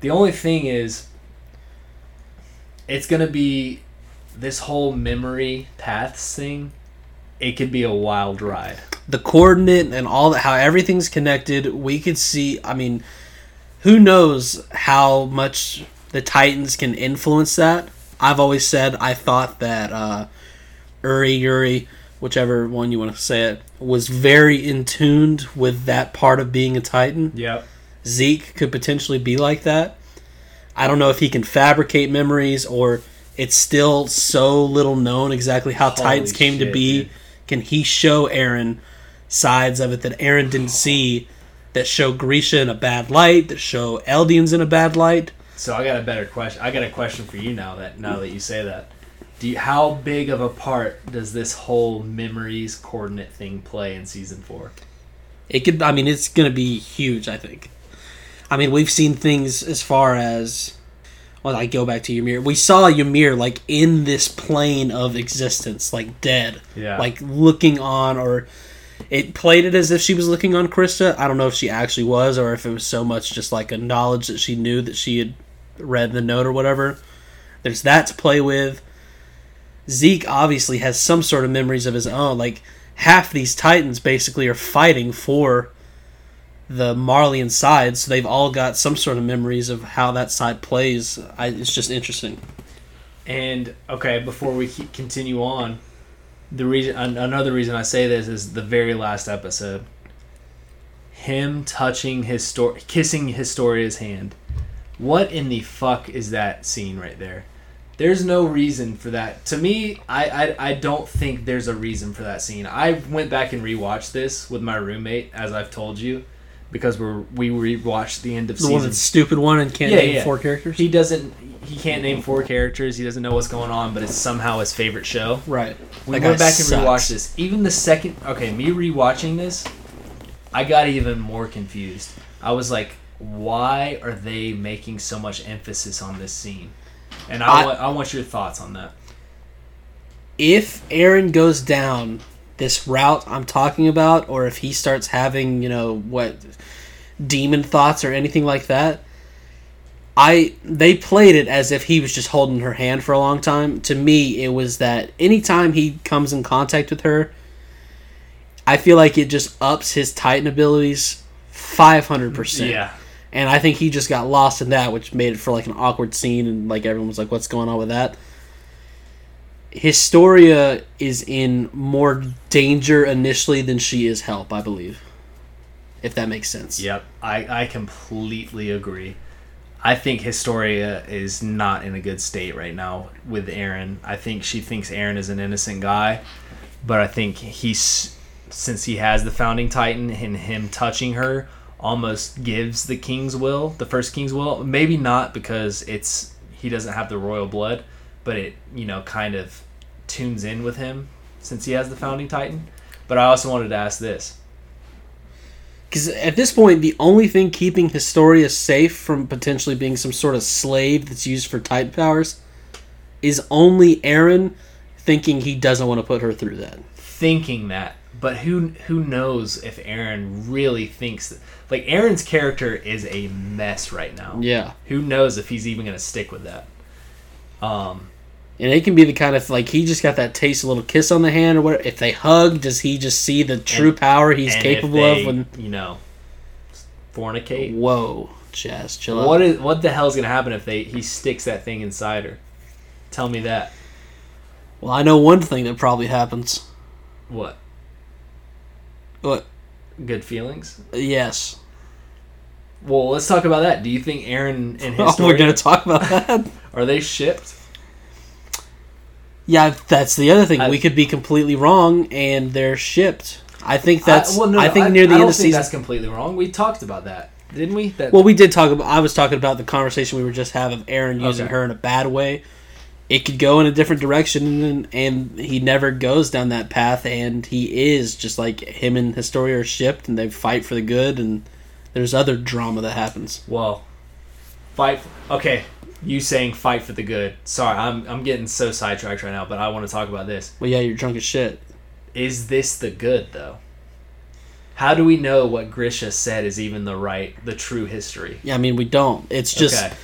The only thing is, it's gonna be this whole memory paths thing. It could be a wild ride. the coordinate and all that how everything's connected we could see i mean who knows how much the titans can influence that i've always said i thought that uh uri Uri, whichever one you want to say it was very in tuned with that part of being a titan Yep. Zeke could potentially be like that. I don't know if he can fabricate memories or it's still so little known exactly how Holy Titans came to be. dude. Can he show Eren sides of it that Eren didn't oh. see that show Grisha in a bad light, that show Eldians in a bad light? So I got a better question. I got a question for you now that now that you say that. Do you, how big of a part does this whole memories coordinate thing play in season four? It could I mean it's going to be huge, I think. I mean, we've seen things as far as well, I go back to Ymir. We saw Ymir like in this plane of existence, like dead. Yeah. like looking on or it played it as if she was looking on Christa. I don't know if she actually was or if it was so much just like a knowledge that she knew that she had read the note or whatever. There's that to play with. Zeke obviously has some sort of memories of his own. Like half these Titans basically are fighting for the Marleyan side, so they've all got some sort of memories of how that side plays. I, it's just interesting. And okay, before we continue on, the reason another reason I say this is the very last episode. Him touching his story, kissing Historia's hand. What in the fuck is that scene right there? There's no reason for that. To me, I, I I don't think there's a reason for that scene. I went back and rewatched this with my roommate, as I've told you, because we're we rewatched the end of The one season that's stupid one and can't Yeah, name yeah. four characters. he doesn't. He can't name four characters. He doesn't know what's going on, but it's somehow his favorite show. right. We That went back and sucks. rewatched this. Even the second. Okay, me rewatching this, I got even more confused. I was like, why are they making so much emphasis on this scene? And I, I- want, I want your thoughts on that. if Eren goes down this route I'm talking about, or if he starts having, you know, what demon thoughts or anything like that, I they played it as if he was just holding her hand for a long time. To me, it was that anytime he comes in contact with her, I feel like it just ups his Titan abilities five hundred percent. Yeah. And I think he just got lost in that, which made it for like an awkward scene, and like everyone was like, "What's going on with that?" Historia is in more danger initially than she is help, I believe. If that makes sense. Yep. I, I completely agree. I think Historia is not in a good state right now with Eren. I think she thinks Eren is an innocent guy, but I think he's since he has the founding titan and him touching her almost gives the king's will, the first king's will. Maybe not because it's he doesn't have the royal blood, but it, you know, kind of tunes in with him since he has the founding titan. But I also wanted to ask this. Because at this point, the only thing keeping Historia safe from potentially being some sort of slave that's used for Titan powers is only Eren thinking he doesn't want to put her through that. Thinking that, but who who knows if Eren really thinks that? Like Eren's character is a mess right now. Yeah. Who knows if he's even going to stick with that? Um, And it can be the kind of like he just got that taste, a little kiss on the hand, or what? If they hug, does he just see the true And- power he's capable they, of? When you know, fornicate. whoa, Jazz, chill out. What is what the hell's gonna happen if they he sticks that thing inside her? Tell me that. Well, I know one thing that probably happens. What? What? Good feelings? Yes. Well, let's talk about that. Do you think Eren and his Oh, story we're gonna talk about that. are they shipped? yeah, that's the other thing. I- we could be completely wrong, and they're shipped. I think that's. I, I, well, no, think I, near the I end of think season. that's completely wrong. We talked about that, didn't we? That Well, we did talk about. I was talking about the conversation we were just having of Eren using Okay. her in a bad way. It could go in a different direction, and, and he never goes down that path. And he is just like him and Historia are shipped, and they fight for the good. And there's other drama that happens. well, fight. Okay, you saying fight for the good. Sorry, I'm I'm getting so sidetracked right now, but I want to talk about this. Well, yeah, you're drunk as shit. Is this the good though? How do we know what Grisha said is even the right, the true history? Yeah, I mean we don't. It's just okay.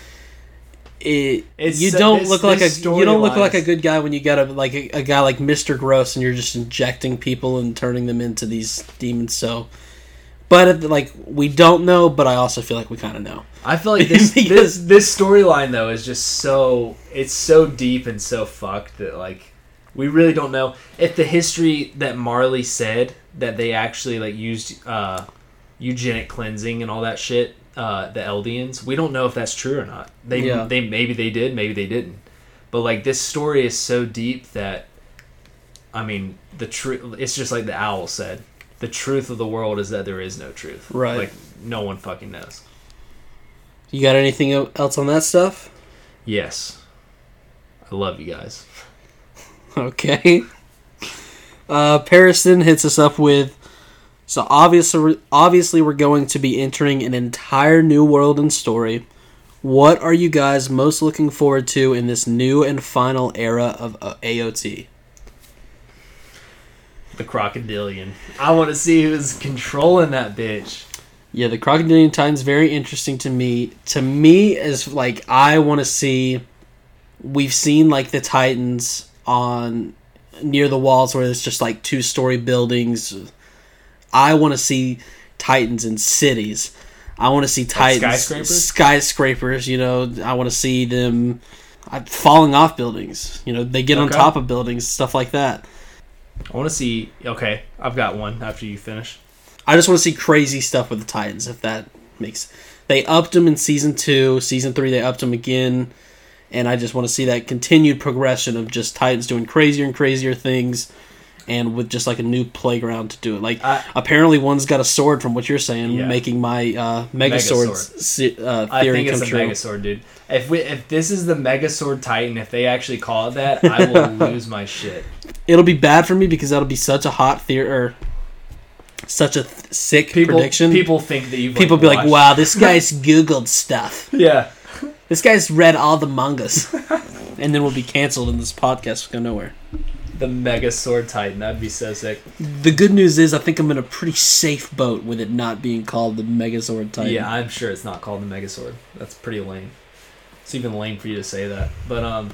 It. It's you don't this- look like a you don't look like a good guy when you got a like a, a guy like Mister Gross and you're just injecting people and turning them into these demons. So, but like we don't know, but I also feel like we kind of know. I feel like this this this storyline though is just so it's so deep and so fucked that like we really don't know if the history that Marley said that they actually like used uh, eugenic cleansing and all that shit. Uh, the Eldians, we don't know if that's true or not. They Yeah. they maybe they did, maybe they didn't. But like this story is so deep that I mean the truth. It's just like the owl said. The truth of the world is that there is no truth. Right. Like no one fucking knows. You got anything else on that stuff? Yes. I love you guys. Okay. Uh, Pariston hits us up with. So obviously, obviously, we're going to be entering an entire new world and story. What are you guys most looking forward to in this new and final era of uh, AOT? The crocodilian. I want to see who's controlling that bitch. Yeah, the Crocodilian Titan's very interesting to me. To me, is like I want to see. We've seen like the Titans on near the walls where it's just like two story buildings. I want to see Titans in cities. I want to see Titans skyscrapers? skyscrapers. You know, I want to see them uh, falling off buildings. You know, they get on top of buildings, stuff like that. I want to see. Okay, I've got one after you finish. I just want to see crazy stuff with the Titans. If that makes, they upped them in season two, season three they upped them again, and I just want to see that continued progression of just Titans doing crazier and crazier things, and with just like a new playground to do it. Like I- apparently one's got a sword from what you're saying, Yeah. making my uh, Megasword's se- uh, I theory think it's a true. Megasword, dude. If we if this is the Megasword Titan, if they actually call it that, I will lose my shit. It'll be bad for me because that'll be such a hot theory or such a th- sick People prediction. people think that you've People like, be like, "Wow, this guy's googled stuff." Yeah. This guy's read all the mangas. and then we'll be canceled and this podcast will go nowhere. The Megasword Titan. That'd be so sick. The good news is I think I'm in a pretty safe boat with it not being called the Megazord Titan. Yeah, I'm sure it's not called the Megasword. That's pretty lame. It's even lame for you to say that. But um,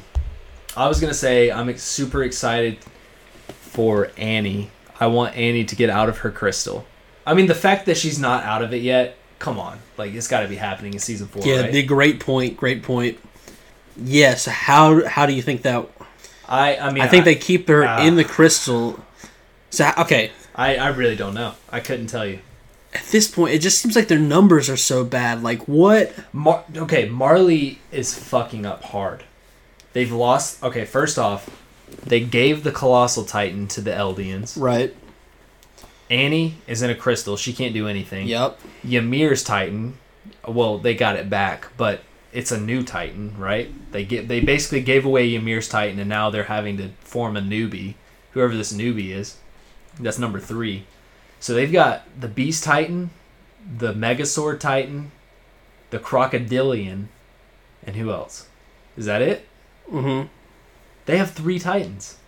I was gonna say I'm super excited for Annie. I want Annie to get out of her crystal. I mean, the fact that she's not out of it yet. Come on, like it's got to be happening in season four, Yeah, right? the great point, great point. Yes, how how do you think that I I mean, I think they keep her Ah. in the crystal. So okay, I I really don't know. I couldn't tell you. at this point, it just seems like their numbers are so bad. Like what? Mar- okay, Marley is fucking up hard. They've lost. Okay, first off, they gave the Colossal Titan to the Eldians. Right. Annie is in a crystal. She can't do anything. Yep. Ymir's Titan, well, they got it back, but it's a new Titan, right? They get they basically gave away Ymir's Titan, and now they're having to form a newbie, whoever this newbie is. That's number three. So they've got the Beast Titan, the Megasaur Titan, the Crocodilian, and who else? Is that it? Mm-hmm. They have three Titans.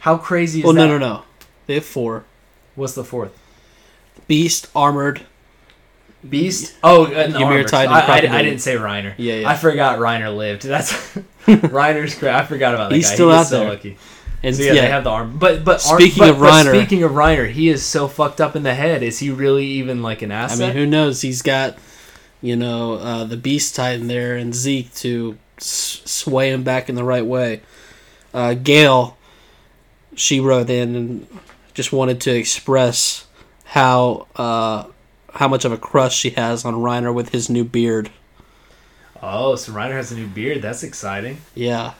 How crazy is Well, that? no, no, no. They have four. What's the fourth? Beast, armored. Beast. Oh, uh, no, Ymir armor. Titan, I, I, I didn't say Reiner. Yeah, yeah. I forgot Reiner lived. That's Reiner's great. I forgot about that He's guy. still he out so there. lucky. And So yeah, they have the arm. But but ar- Speaking but- of but Reiner- speaking of Reiner, he is so fucked up in the head. Is he really even like an asset? I mean, who knows? He's got, you know, uh, the Beast Titan there and Zeke to s- sway him back in the right way. Uh, Gail, she wrote in and just wanted to express how uh, how much of a crush she has on Reiner with his new beard. oh, so Reiner has a new beard. That's exciting. Yeah,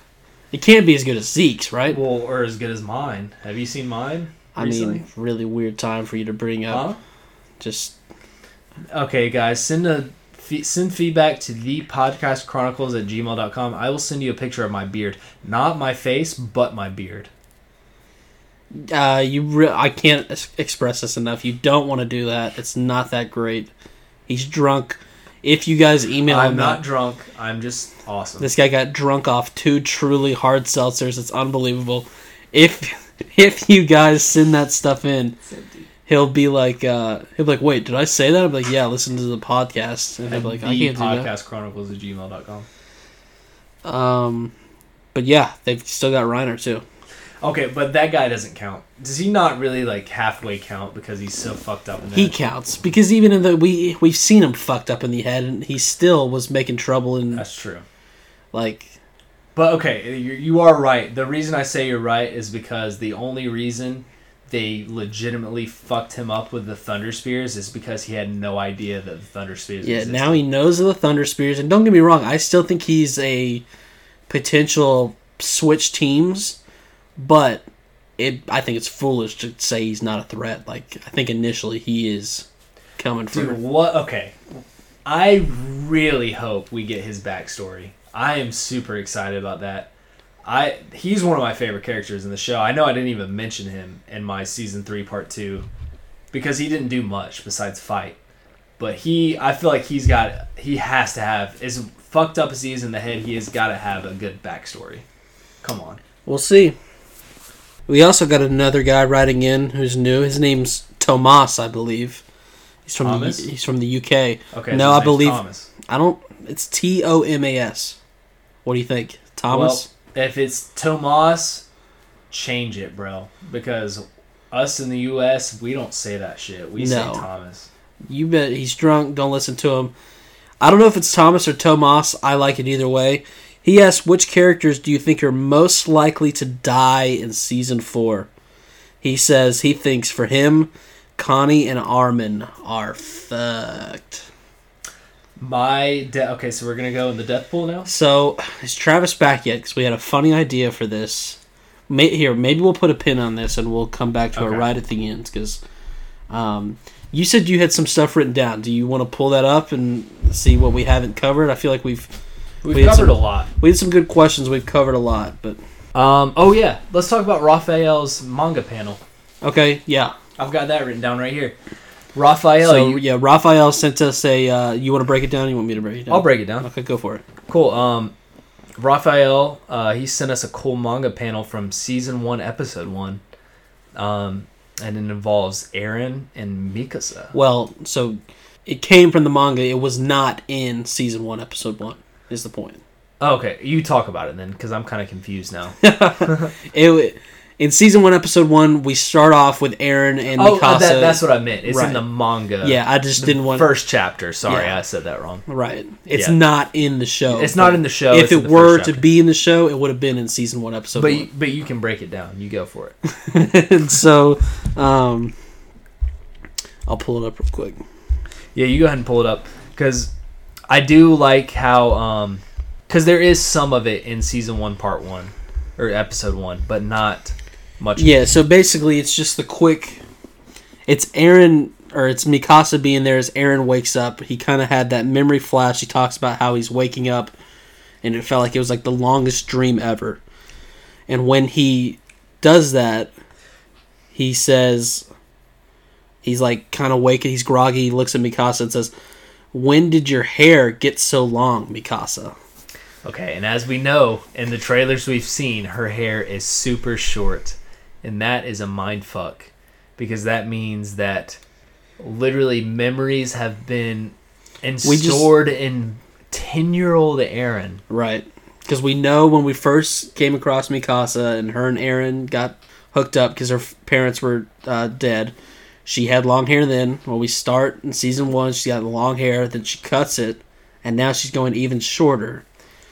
it can't be as good as Zeke's, right? Well, or as good as mine. Have you seen mine? I mean, really weird time for you to bring up. huh? Just Okay, guys, send a send feedback to the podcast chronicles at gmail.com. I will send you a picture of my beard, not my face, but my beard. Uh, you re- I can't es- express this enough. You don't want to do that. It's not that great. He's drunk. If you guys email I'm him, not that- drunk. I'm just awesome. this guy got drunk off two truly hard seltzers. It's unbelievable. If if you guys send that stuff in, he'll be like, uh, he'll be like, wait, did I say that? I'm like, yeah, listen to the podcast. And he'll be like, I can't do that. podcast chronicles at gmail.com. Um, but yeah, they've still got Reiner too. Okay, but that guy doesn't count. Does he not really like halfway count because he's so fucked up in the He head? counts because even in the we we've seen him fucked up in the head, and he still was making trouble in That's true. like But okay, you, you are right. The reason I say you're right is because the only reason they legitimately fucked him up with the Thunder Spears is because he had no idea that the Thunder Spears Yeah, existed. now he knows of the Thunder Spears, and don't get me wrong, I still think he's a potential switch teams, but it I think it's foolish to say he's not a threat. Like I think initially he is coming for. Dude, what? Okay. I really hope we get his backstory. I am super excited about that. I he's one of my favorite characters in the show. I know I didn't even mention him in my season three part two because he didn't do much besides fight. But he, I feel like he's got, he has to have as fucked up as he is in the head. He has got to have a good backstory. Come on. We'll see. We also got another guy writing in who's new. His name's Tomas, I believe. He's from Thomas? the he's from the UK. Okay. No, so I believe Thomas. I don't. It's T O M A S. What do you think, Thomas? Well, if it's Tomas, change it, bro. Because us in the U.S., we don't say that shit. We say Thomas. You bet he's drunk. Don't listen to him. I don't know if it's Thomas or Tomas. I like it either way. He asks, which characters do you think are most likely to die in season four? He says he thinks for him, Connie and Armin are fucked. My de- okay, so we're gonna go in the death pool now. So is Travis back yet? Because we had a funny idea for this. May- here, maybe we'll put a pin on this and we'll come back to Okay. it right at the end. Because um, you said you had some stuff written down. Do you want to pull that up and see what we haven't covered? I feel like we've We've We covered some- a lot. we had some good questions. We've covered a lot, but Um. Oh yeah. Let's talk about Raphael's manga panel. okay, yeah. I've got that written down right here. Raphael, so you, yeah, Raphael sent us a. Uh, you want to break it down? You want me to break it down? I'll break it down. Okay, go for it. Cool. Um, Raphael, uh, he sent us a cool manga panel from season one, episode one. Um, and it involves Eren and Mikasa. Well, so it came from the manga. It was not in season one, episode one. Is the point? Oh, okay, you talk about it then, because I'm kind of confused now. It in season one, episode one, we start off with Eren and oh, Mikasa. uh, that, that's what I meant. It's Right. in the manga. yeah, I just didn't want. first chapter. Sorry, Yeah. I said that wrong. Right, it's Yeah. not in the show. It's not in the show. If it were to be in the show, it would have been in season one, episode but one. you, but you can break it down. You go for it. and so um, I'll pull it up real quick. Yeah, you go ahead and pull it up because I do like how um because there is some of it in season one, part one or episode one, but not much. Yeah, so basically it's just the quick it's Eren or it's Mikasa being there as Eren wakes up. He kind of had that memory flash. He talks about how he's waking up and it felt like it was like the longest dream ever. And when he does that, he says he's like kind of waking, he's groggy, he looks at Mikasa and says, "When did your hair get so long, Mikasa?" Okay, and as we know in the trailers we've seen, her hair is super short, and that is a mind fuck because that means that literally memories have been and We just- stored in ten-year-old Eren. Right. Because we know when we first came across Mikasa and her and Eren got hooked up because her parents were uh, dead. She had long hair then. When we start in season one, she got long hair. Then she cuts it, and now she's going even shorter.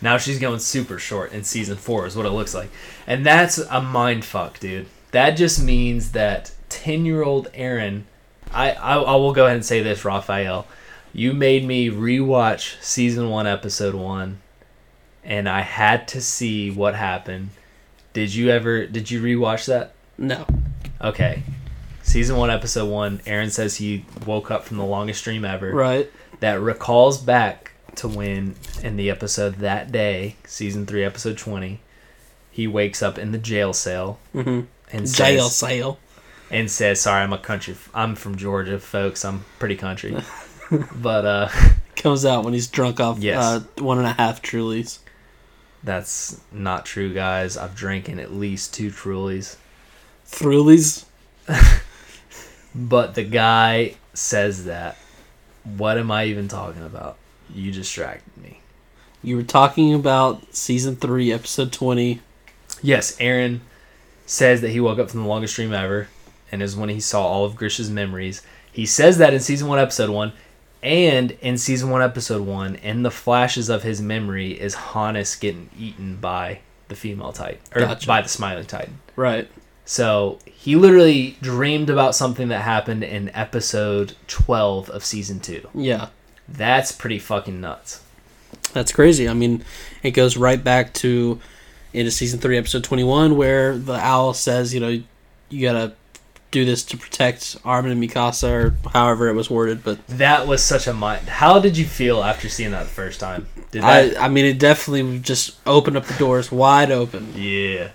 Now she's going super short in season four, is what it looks like. And that's a mind fuck, dude. That just means that 10 year old Eren, I, I, I will go ahead and say this, Raphael. You made me rewatch season one, episode one, and I had to see what happened. Did you ever, did you rewatch that? No. Okay. Season one, episode one, Eren says he woke up from the longest dream ever Right. that recalls back to when in the episode that day, season three, episode twenty, he wakes up in the jail cell Mm-hmm. and Jail says, sale. and says, "Sorry, I'm a country. I'm from Georgia, folks. I'm pretty country." but uh, Comes out when he's drunk off Yes. uh, one and a half Trulies. that's not true, guys. I've drinking at least two Trulies. Trulies? But the guy says that. What am I even talking about? You distracted me. You were talking about season three, episode 20. Yes, Eren says that he woke up from the longest dream ever, and is when he saw all of Grisha's memories. He says that in season one, episode one, and in season one, episode one, in the flashes of his memory, is Hannes getting eaten by the female titan or Gotcha. by the smiling titan. Right. So he literally dreamed about something that happened in episode twelve of season two. Yeah. That's pretty fucking nuts. That's crazy. I mean, it goes right back to into season three, episode twenty-one, where the owl says, you know, you gotta do this to protect Armin and Mikasa, or however it was worded. But That was such a mind. How did you feel after seeing that the first time? Did that? I, I mean, it definitely just opened up the doors wide open. yeah.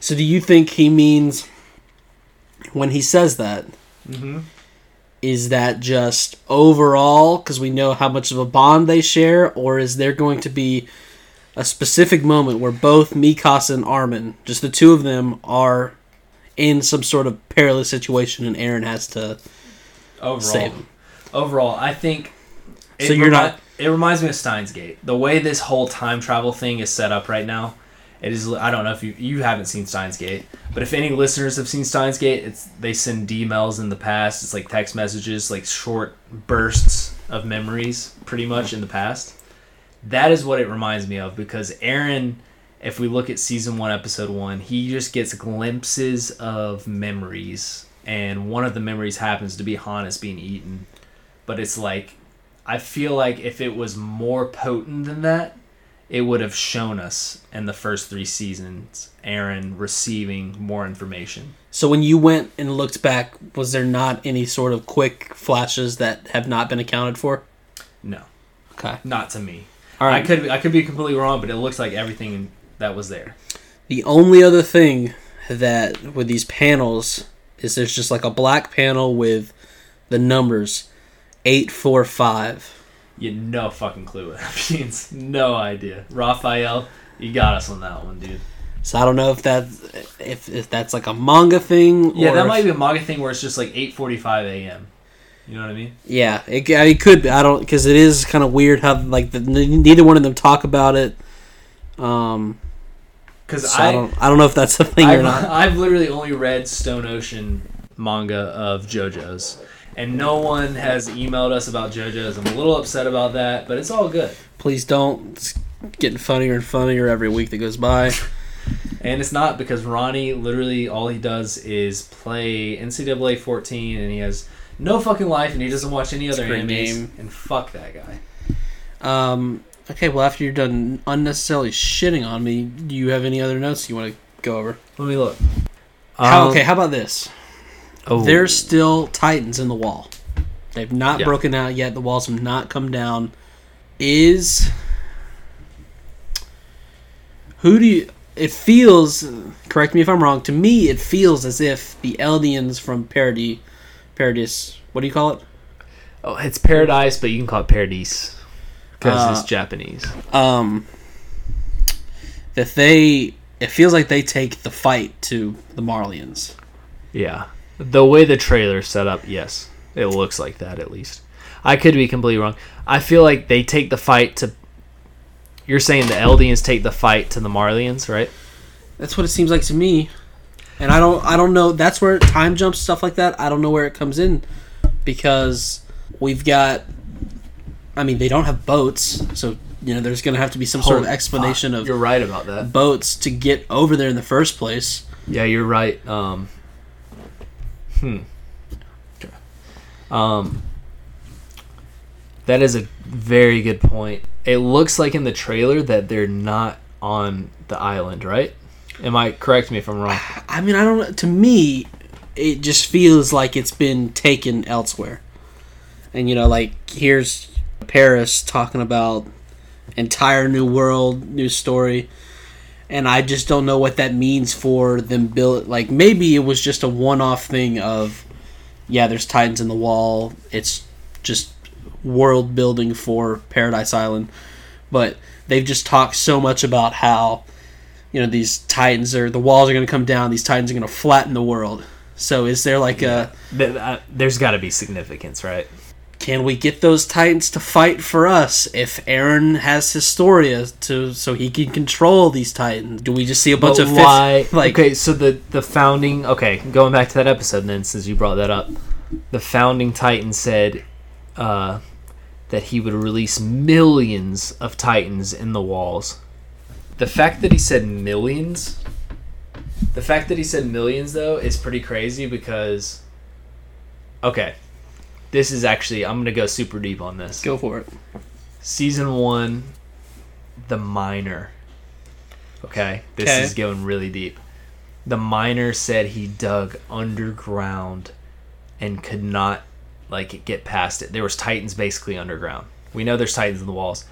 So, do you think he means when he says that? Mm-hmm. Is that just overall because we know how much of a bond they share, or is there going to be a specific moment where both Mikasa and Armin, just the two of them, are in some sort of perilous situation and Eren has to Overall, save him? overall, I think. So you're remi- not- It reminds me of Steins Gate. The way this whole time travel thing is set up right now, it is. I don't know if you you haven't seen Steins Gate, but if any listeners have seen Steins Gate, it's they send emails in the past. It's like text messages, like short bursts of memories, pretty much in the past. That is what it reminds me of because Eren. If we look at season one, episode one, he just gets glimpses of memories, and one of the memories happens to be Hannes being eaten. But it's like, I feel like if it was more potent than that, it would have shown us in the first three seasons Eren receiving more information. So, when you went and looked back, was there not any sort of quick flashes that have not been accounted for? No, Okay. not to me. All I right. could I could be completely wrong, but it looks like everything that was there. The only other thing that with these panels is there's just like a black panel with the numbers eight four five. You no fucking clue what that means. No idea. Raphael, you got us on that one, dude. So I don't know if that if, if that's like a manga thing. Yeah, or that might be a manga thing where it's just like 8:45 a.m. You know what I mean? Yeah, it, it could be. I don't because it is kind of weird how like the, neither one of them talk about it. Um, Because so I, I, don't I don't know if that's a thing or I've, not. I've literally only read Stone Ocean manga of JoJo's, and no one has emailed us about JoJo's. I'm a little upset about that, but it's all good. Please don't. It's getting funnier and funnier every week that goes by. And it's not because Ronnie literally all he does is play NCAA 14 and he has no fucking life and he doesn't watch any other animes. game. And fuck that guy. Um, okay, well, after you're done unnecessarily shitting on me, do you have any other notes you want to go over? Let me look. How, Um, okay, how about this? Oh, There's still Titans in the wall. They've not Yeah. broken out yet. The walls have not come down. Is who do you? It feels. Correct me if I'm wrong. To me, it feels as if the Eldians from Parody, Paradis. What do you call it? oh, it's Paradise, but you can call it Paradise because Uh, it's Japanese. Um, that they. It feels like they take the fight to the Marleyans. Yeah. The way the trailer's set up, yes. It looks like that at least. I could be completely wrong. I feel like they take the fight to You're saying the Eldians take the fight to the Marleyans, right? That's what it seems like to me. And I don't I don't know that's where time jumps stuff like that. I don't know where it comes in because we've got I mean they don't have boats, so you know there's going to have to be some sort of explanation fuck, of You're right about that. boats to get over there in the first place. Yeah, you're right. Um Hmm. Okay. Um That is a very good point. It looks like in the trailer that they're not on the island, right? Am I correct me if I'm wrong? I mean, I don't know. To me, it just feels like it's been taken elsewhere. And, you know, like, here's Paris talking about entire new world, new story. And I just don't know what that means for them build. Like, maybe it was just a one off thing of, yeah, there's Titans in the wall. It's just world building for Paradise Island. But they've just talked so much about how you know these titans are the walls are going to come down these titans are going to flatten the world so is there like a uh, There's got to be significance, right? Can we get those titans to fight for us if eren has historia to so he can control these titans do we just see a bunch But of why? fifth, like okay, so the the founding. Okay, going back to that episode, then since you brought that up, the founding Titan said uh, that he would release millions of Titans in the walls. The fact that he said millions, the fact that he said millions though is pretty crazy because. Okay, this is actually I'm gonna go super deep on this go for it season one, the miner. Okay, this Okay. is going really deep. The miner said he dug underground and could not like get past it. There was titans basically underground. We know there's titans in the walls.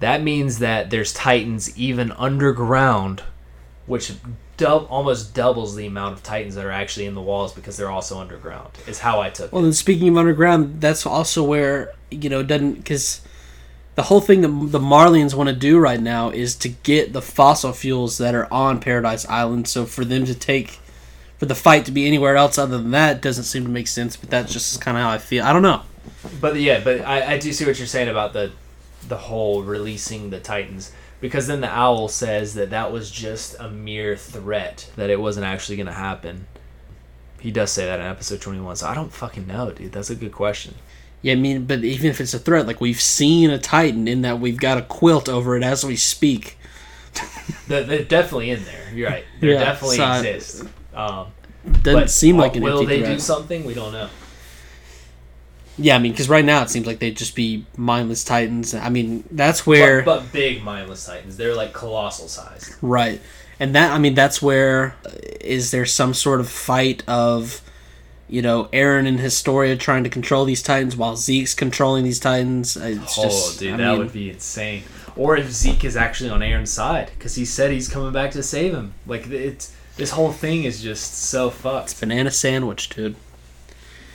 That means that there's titans even underground, which dub- almost doubles the amount of titans that are actually in the walls because they're also underground. Is how I took it. well then speaking of underground that's also where you know it doesn't because the whole thing that the marleyans want to do right now is to get the fossil fuels that are on paradise island so for them to take for the fight to be anywhere else other than that doesn't seem to make sense but that's just kind of how i feel i don't know But yeah, but I, I do see what you're saying about the the whole releasing the Titans because then the owl says that that was just a mere threat that it wasn't actually going to happen. He does say that in episode 21, so I don't fucking know, dude. That's a good question. yeah i mean but even if it's a threat like we've seen a titan in that we've got a quilt over it as we speak They're, they're definitely in there. You're right. They Yeah, definitely so exist. Um, doesn't seem like an will they threat. do something? We don't know. Yeah i mean because right now it seems like they'd just be mindless titans i mean that's where But, but big mindless Titans. They're like colossal sized. Right. And that I mean that's where uh, there some sort of fight of you know Eren and Historia trying to control these titans while Zeke's controlling these titans. Uh, It's oh, just dude, I that mean, would be insane. Or if Zeke is actually on Eren's side because he said he's coming back to save him. Like it's this whole thing is just so fucked. banana sandwich, dude.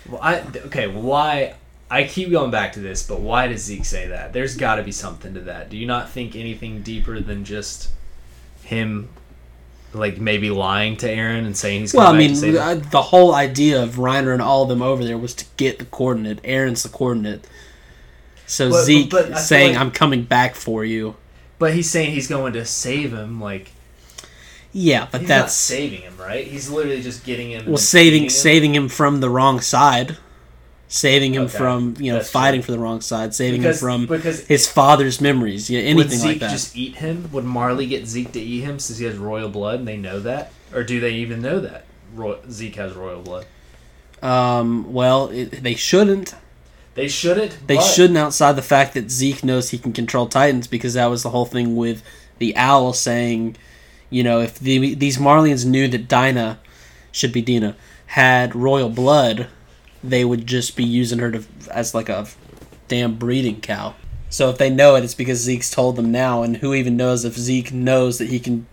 Well, I okay. Why? I keep going back to this, but why does Zeke say that? There's got to be something to that. Do you not think anything deeper than just him, like maybe lying to Eren and saying he's Well, I mean, to save him? I, the whole idea of Reiner and all of them over there was to get the coordinate. Eren's the coordinate. So But- but- Zeke but feel saying, like- "I'm coming back for you." But he's saying he's going to save him. Like Yeah, but he's not that's saving him, right? He's literally just getting him. well, saving him. saving him from the wrong side. saving him Okay, from you know that's fighting true. for the wrong side, saving Because him from because his father's memories, yeah, anything Zeke like that. just eat him? Would Marley get Zeke to eat him since he has royal blood and they know that, or do they even know that Roy- Zeke has royal blood? Um, well, it, they shouldn't. They shouldn't. They but- shouldn't outside the fact that Zeke knows he can control Titans because that was the whole thing with the owl saying, you know, if the, these Marleyans knew that Dinah, should be Dina, had royal blood, they would just be using her to as like a damn breeding cow. So if they know it, it's because Zeke's told them now, and who even knows if Zeke knows that he can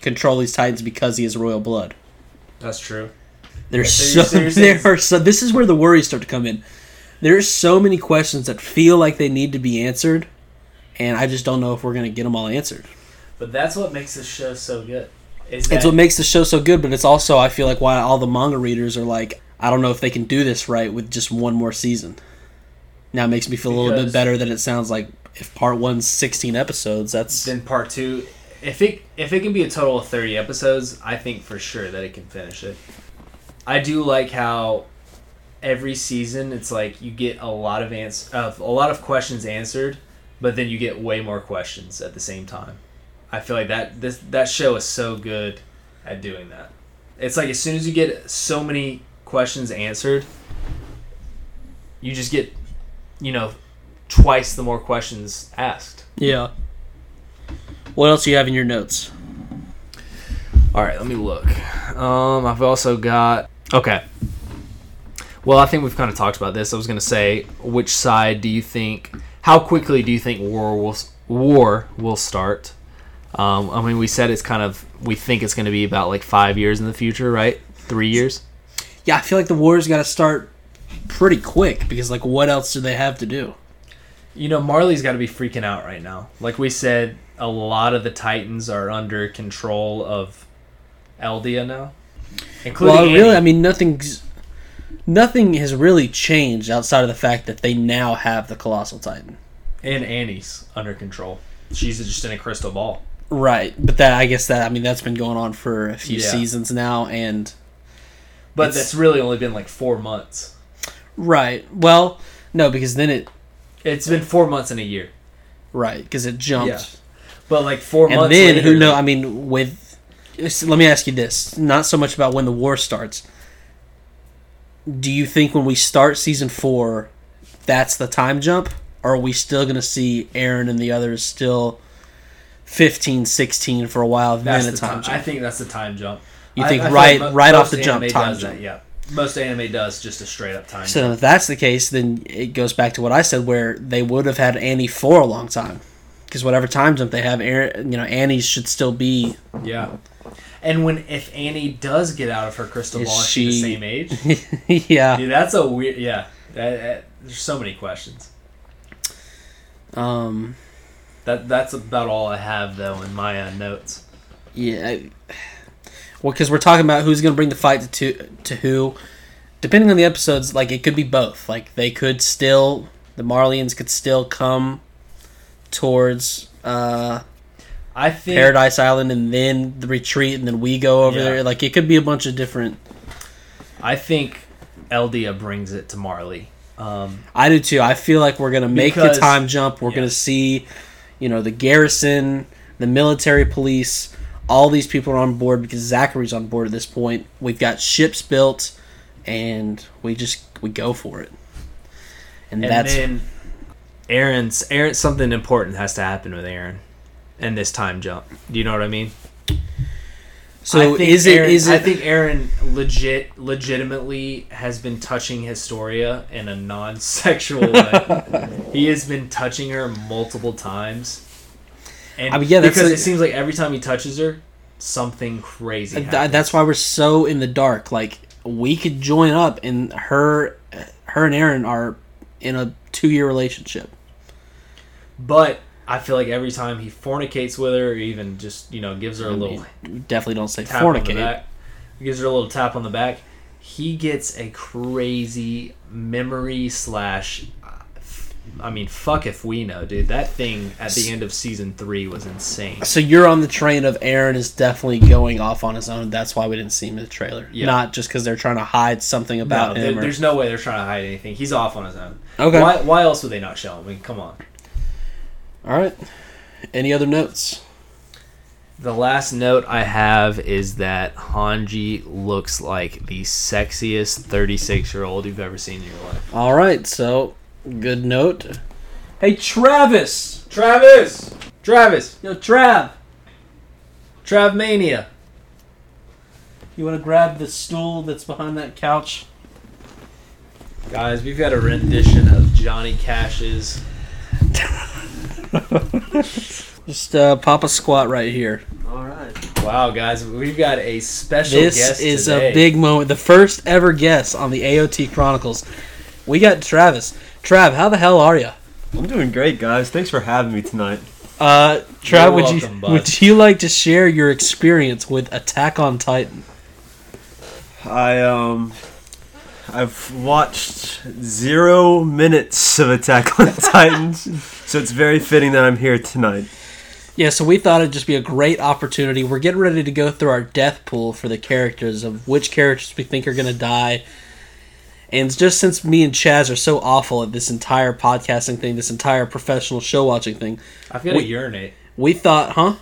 control these Titans because he has royal blood? That's true. There's So so, you're- so you're saying- there are so this is where the worries start to come in. There's so many questions that feel like they need to be answered, and I just don't know if we're gonna get them all answered. But that's what makes this show so good. Is It's what makes the show so good, but it's also I feel like why all the manga readers are like, I don't know if they can do this right with just one more season. Now it makes me feel a little bit better than it sounds like if part one's 16 episodes. That's then part two. If it if it can be a total of thirty episodes, I think for sure that it can finish it. I do like how every season it's like you get a lot of ans- of a lot of questions answered, but then you get way more questions at the same time. I feel like that this that show is so good at doing that. It's like as soon as you get so many questions answered, you just get you know twice the more questions asked. yeah. What else do you have in your notes? All right, let me look. Um, I've also got okay. Well, I think we've kind of talked about this. I was going to say, which side do you think? How quickly do you think war will war will start? Um, I mean, we said it's kind of we think it's going to be about like five years in the future, right? Three years. Yeah, I feel like the Warriors got to start pretty quick because like what else do they have to do? You know, Marley's got to be freaking out right now. Like we said, a lot of the Titans are under control of Eldia now, including well, really, Annie. I mean, nothing's nothing has really changed outside of the fact that they now have the colossal titan. and Annie's under control. She's just in a crystal ball. Right, but that I guess that I mean that's been going on for a few Yeah. seasons now, and But It's- that's really only been like four months. right. Well, no, because then it It's been four months in a year. right because it jumped, Yeah. But like four and months And then who know? I mean, with let me ask you this: not so much about when the war starts. Do you think when we start season four, that's the time jump, or are we still going to see Eren and the others still 15, 16 for a while, that's then the time jump? I think that's the time jump. You I- think I right- mo- right off the jump, time jump. That, yeah, most anime does just a straight up time jump. So jump. if that's the case, then it goes back to what I said, where they would have had Annie for a long time, because whatever time jump they have, you know, Annie should still be. Yeah. And when if Annie does get out of her crystal ball, is she the same age? yeah. Dude, that's a weird. Yeah, that, that- there's so many questions. Um. That that's about all I have though in my uh, notes. Yeah. I- Well, because we're talking about who's going to bring the fight to, to to who. Depending on the episodes, like it could be both. Like they could still, the Marleyans could still come towards uh, I think Paradise Island, and then the retreat, and then we go over Yeah. there. Like it could be a bunch of different. I think Eldia brings it to Marley. Um, I do too. I feel like we're gonna make Because- the time jump. We're yeah. gonna see, you know, the garrison, the military police, all these people are on board because Zackly's on board at this point. We've got ships built, and we just we go for it. And, and that's then Eren's Eren. Something important has to happen with Eren, and this time jump. Do you know what I mean? So. Is it Eren, is it? I think Eren legit, legitimately has been touching Historia in a non-sexual way. he has been touching her multiple times, and I mean, yeah, because a- it seems like every time he touches her, something crazy. th- happens. that's why we're so in the dark. Like we could join up, and her, her and Eren are in a two year relationship. But I feel like every time he fornicates with her, or even just you know gives her a I little mean, definitely don't say tap on the fornicate. back, gives her a little tap on the back, he gets a crazy memory slash uh, I mean, fuck if we know, dude. That thing at the end of season three was insane. So you're on the train of Eren is definitely going off on his own. That's why we didn't see him in the trailer. Yeah. Not just because they're trying to hide something No, about there- him. or- there's no way they're trying to hide anything. He's off on his own. Okay. Why, why else would they not show him? I mean, come on. All right. Any other notes? The last note I have is that Hanji looks like the sexiest 36 year old you've ever seen in your life. All right. So good note. Hey Travis. Travis! Travis! Yo Trav. Travmania! You want to grab the stool that's behind that couch? Guys, we've got a rendition of Johnny Cash's. Just uh, pop a squat right here. All right. Wow, guys, we've got a special This guest is today. a big moment. The first ever guest on the AOT Chronicles. We got Travis. Trav, how the hell are you? I'm doing great, guys. Thanks for having me tonight. Uh, Trav, You're would welcome, you bud. would you like to share your experience with Attack on Titan? I um, I've watched zero minutes of Attack on Titans, so it's very fitting that I'm here tonight. Yeah, so we thought it'd just be a great opportunity. We're getting ready to go through our death pool for the characters of which characters we think are going to die. And just since me and Chaz are so awful at this entire podcasting thing, this entire professional show watching thing, I've got we- to urinate. we thought, huh?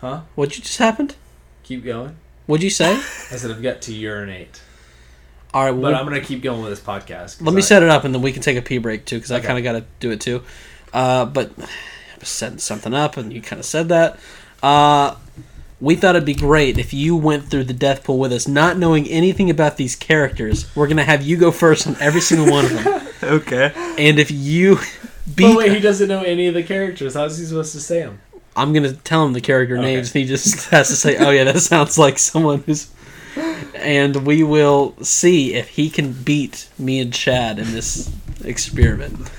Huh? What'd you just happened? Keep going. What'd you say? I said I've got to urinate. All right, But I'm going to keep going with this podcast. let me I- set it up and then we can take a pee break too because I kind of got to do it too. Uh, but I was setting something up and you kind of said that. Uh, we thought it'd be great if you went through the death pool with us, not knowing anything about these characters. We're gonna have you go first on every single one of them, Okay. and if you But beat, wait, he doesn't know any of the characters. How's he supposed to say them? I'm gonna tell him the character Okay. names, and he just has to say, "Oh yeah, that sounds like someone who's." And we will see if he can beat me and Chad in this experiment.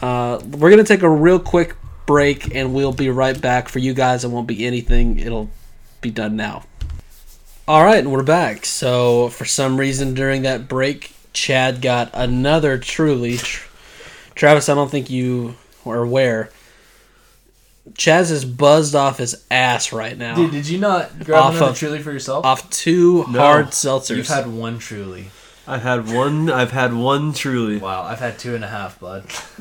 Uh, we're gonna take a real quick break, and we'll be right back. For you guys, it won't be anything. It'll be done now. All right, and we're back. So for some reason during that break, Chad got another truly. Tr- Travis, I don't think you are aware. Chaz is buzzed off his ass right now. Dude, did you not grab Off another of- Truly for yourself? off two No. hard seltzers. You've had one Truly. I've had one. I've had one truly. Wow, I've had two and a half, bud.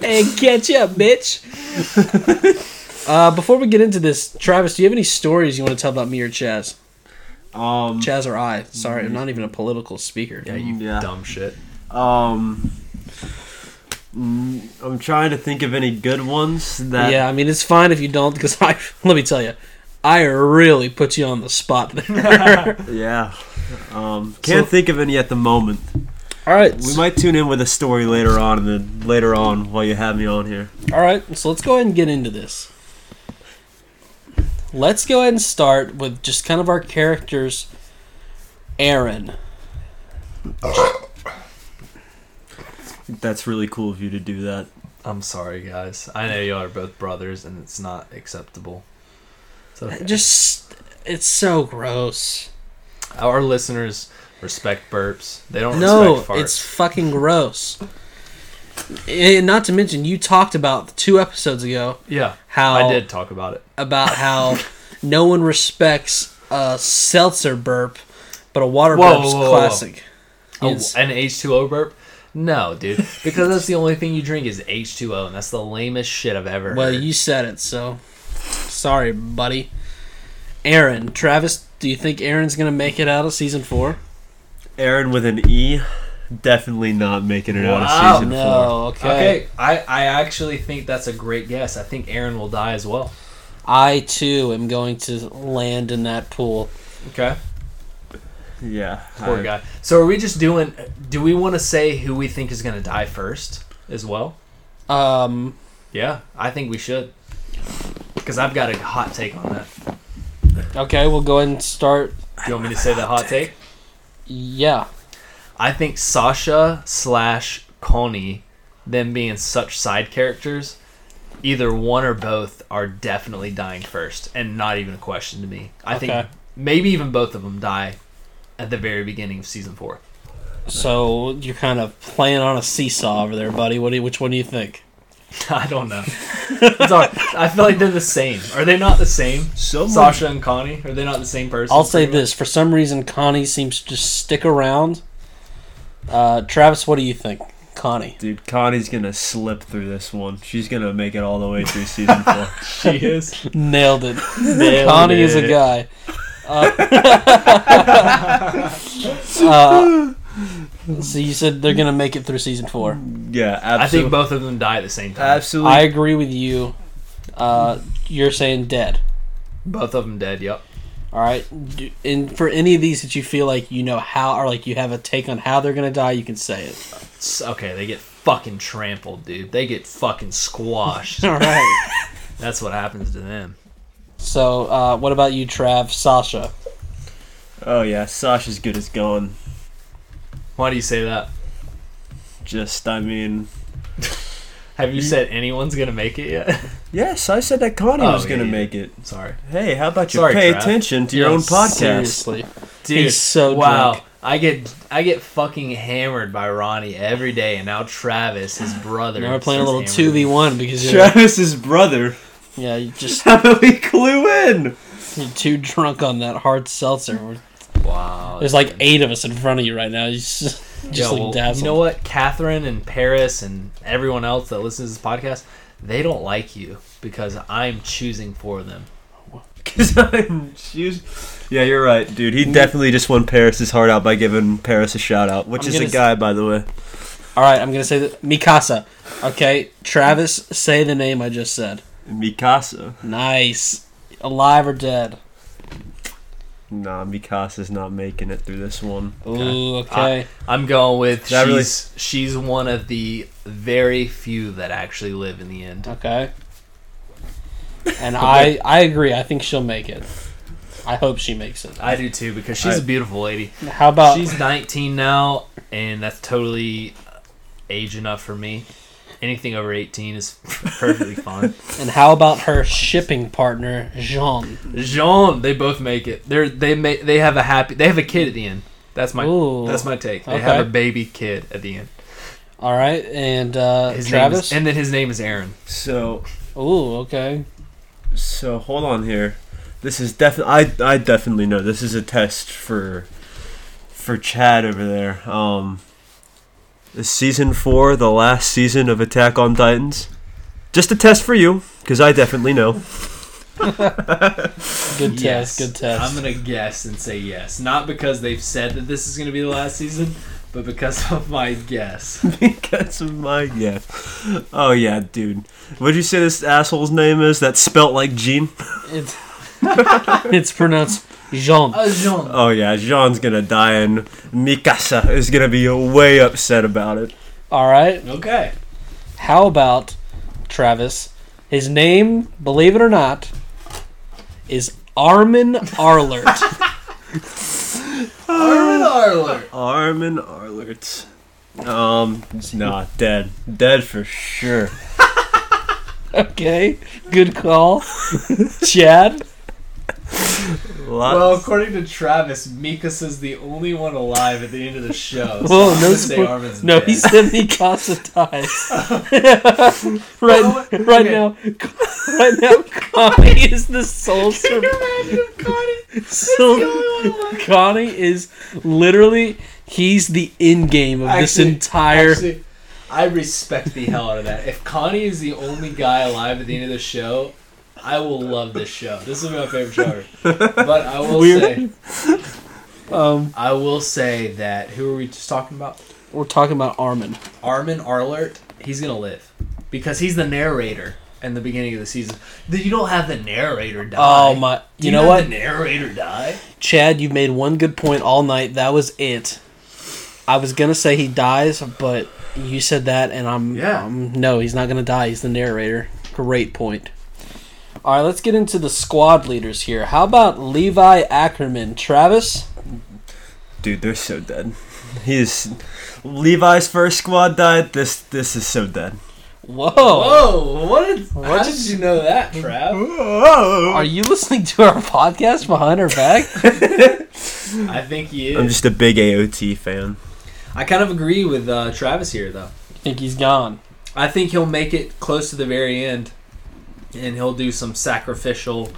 hey, catch up, bitch. uh, before we get into this, Travis, do you have any stories you want to tell about me or Chaz? Um. Chaz or I? Sorry, I'm not even a political speaker. Yeah, you Yeah. dumb shit. Um. Mm, I'm trying to think of any good ones that. yeah, I mean it's fine if you don't, because I let me tell you, I really put you on the spot there. Yeah. Um. Can't So- think of any at the moment. all right, We might tune in with a story later on, and then later on while you have me on here. all right. So let's go ahead and get into this. Let's go ahead and start with just kind of our characters. Eren. That's really cool of you to do that. I'm sorry, guys. I know you are both brothers, and it's not acceptable. It's okay. Just it's so gross. Our listeners respect burps. They don't No, respect farts. it's fucking gross. And not to mention, you talked about two episodes ago yeah. how I did talk about it. about how no one respects a seltzer burp, but a water Whoa, burp's whoa, whoa, whoa. classic. Oh, an H2O burp? No, dude. Because that's the only thing you drink is H2O, and that's the lamest shit I've ever well, heard. you said it, so sorry, buddy. Eren, Travis, do you think Eren's gonna make it out of season four? Eren with an E, definitely not making it out of season four. No, okay. Okay, I, I actually think that's a great guess. I think Eren will die as well. I too am going to land in that pool. Okay. Yeah. Poor I- guy. So are we just doing do we want to say who we think is going to die first as well? Um, Yeah, I think we should. Cuz I've got a hot take on that. okay, we'll go ahead and start. Do you want me to say the hot take? Yeah. I think Sasha slash Connie, them being such side characters, either one or both are definitely dying first, and not even a question to me. I Okay. think maybe even both of them die at the very beginning of season four. So you're kind of playing on a seesaw over there, buddy. What do you, which one do you think? I don't know. It's all right. I feel like they're the same. Are they not the same? Someone, Sasha and Connie? Are they not the same person? I'll say pretty much? this: for some reason, Connie seems to just stick around. Uh, Travis, what do you think, Connie? dude, Connie's gonna slip through this one. She's gonna make it all the way through season four. She is. Nailed it. Nailed Connie is a guy. Uh, uh, so you said they're gonna make it through season four. yeah, I think both of them die at the same time. absolutely. I agree with you. Uh, you're saying dead. Both of them dead. Yep. All right. And for any of these that you feel like you know how, or like you have a take on how they're gonna die, you can say it. S- Okay, they get fucking trampled, dude. They get fucking squashed. All right. That's what happens to them. So, uh, what about you, Trav? Sasha. oh yeah, Sasha's good as gone. Why do you say that? Just, I mean, Have you said anyone's gonna make it yet? yes, I said that Connie Oh, was gonna yeah, make it. Sorry, Hey, how about you Sorry, pay Trav. attention to your Yeah, own podcast? Seriously. dude. He's so wow. drunk. I get I get fucking hammered by Ronnie every day, and now Travis, his brother, Now we're playing a is little hammered. two v one because you're Travis's brother. Yeah you just How about we clue in? you're too drunk on that hard seltzer. Wow. There's like eight of us in front of you right now. You just just Yeah, like well, dazzled. you know what? Catherine and Paris and everyone else that listens to this podcast, they don't like you because I'm choosing for them. Cause I'm choosing. Yeah, you're right, dude. He mm. definitely just won Paris's heart out by giving Paris a shout out, which I'm is a gonna s- guy, by the way. All right, I'm gonna say that Mikasa. Okay, Travis, say the name I just said. Mikasa. Nice. Alive or dead? Nah, Mikasa's not making it through this one. Ooh, okay. I'm going with That really- she's she's one of the very few that actually live in the end. okay. And I I agree. I think she'll make it. I hope she makes it. I do too because she's a beautiful lady. How about she's 19 now, and that's totally age enough for me. Anything over 18 is perfectly fine. and how about her shipping partner Jean? Jean, they both make it. They're they make they have a happy they have a kid at the end. That's my Ooh. that's my take. They Okay. have a baby kid at the end. All right, and uh, His Travis. name is, and then his name is Eren. So, Ooh, okay. so hold on here. This is definitely. I I definitely know this is a test for for Chad over there. Um, is season four the last season of Attack on Titans? Just a test for you, because I definitely know. Good Yes. test. Good test. I'm gonna guess and say yes, not because they've said that this is gonna be the last season, but because of my guess. because of my guess. Oh yeah, dude. What'd you say this asshole's name is? That's spelt like Gene. It's it's pronounced Jean. Jean. Oh yeah, Jean's gonna die, and Mikasa is gonna be way upset about it. All right. Okay. How about Travis? His name, believe it or not, is Armin Arlert. Armin Arlert. Armin Arlert. Um, nah, dead, dead for sure. okay, good call. Chad. Lots- Well, according to Travis, Mikas is the only one alive at the end of the show. So Well, I'm no, gonna say spo- Armin's no, dead. he said Mikasa dies. right, Oh, right now, right now, Connie is the sole survivor. So, Connie is literally he's the in game of this entire. Actually, I respect the hell out of that. If Connie is the only guy alive at the end of the show, I will love this show. This is my favorite show. ever. But I will Weird. say, um, I will say that who are we just talking about? we're talking about Armin. Armin Arlert. He's gonna live because he's the narrator in the beginning of the season. You don't have the narrator die. Oh my! Do You know have what, The narrator die. Chad? You made one good point all night. That was it. I was gonna say he dies, but you said that, and I'm Yeah. um, no, he's not gonna die. He's the narrator. Great point. All right, let's get into the squad leaders here. How about Levi Ackerman, Travis? Dude, they're so dead. He's Levi's first squad died. This this is so dead. Whoa! Whoa! What did? How did you know that, Trav? Are you listening to our podcast behind our back? I think he is. I'm just a big AOT fan. I kind of agree with uh, Travis here, though. I think he's gone. I think he'll make it close to the very end, and he'll do some sacrificial.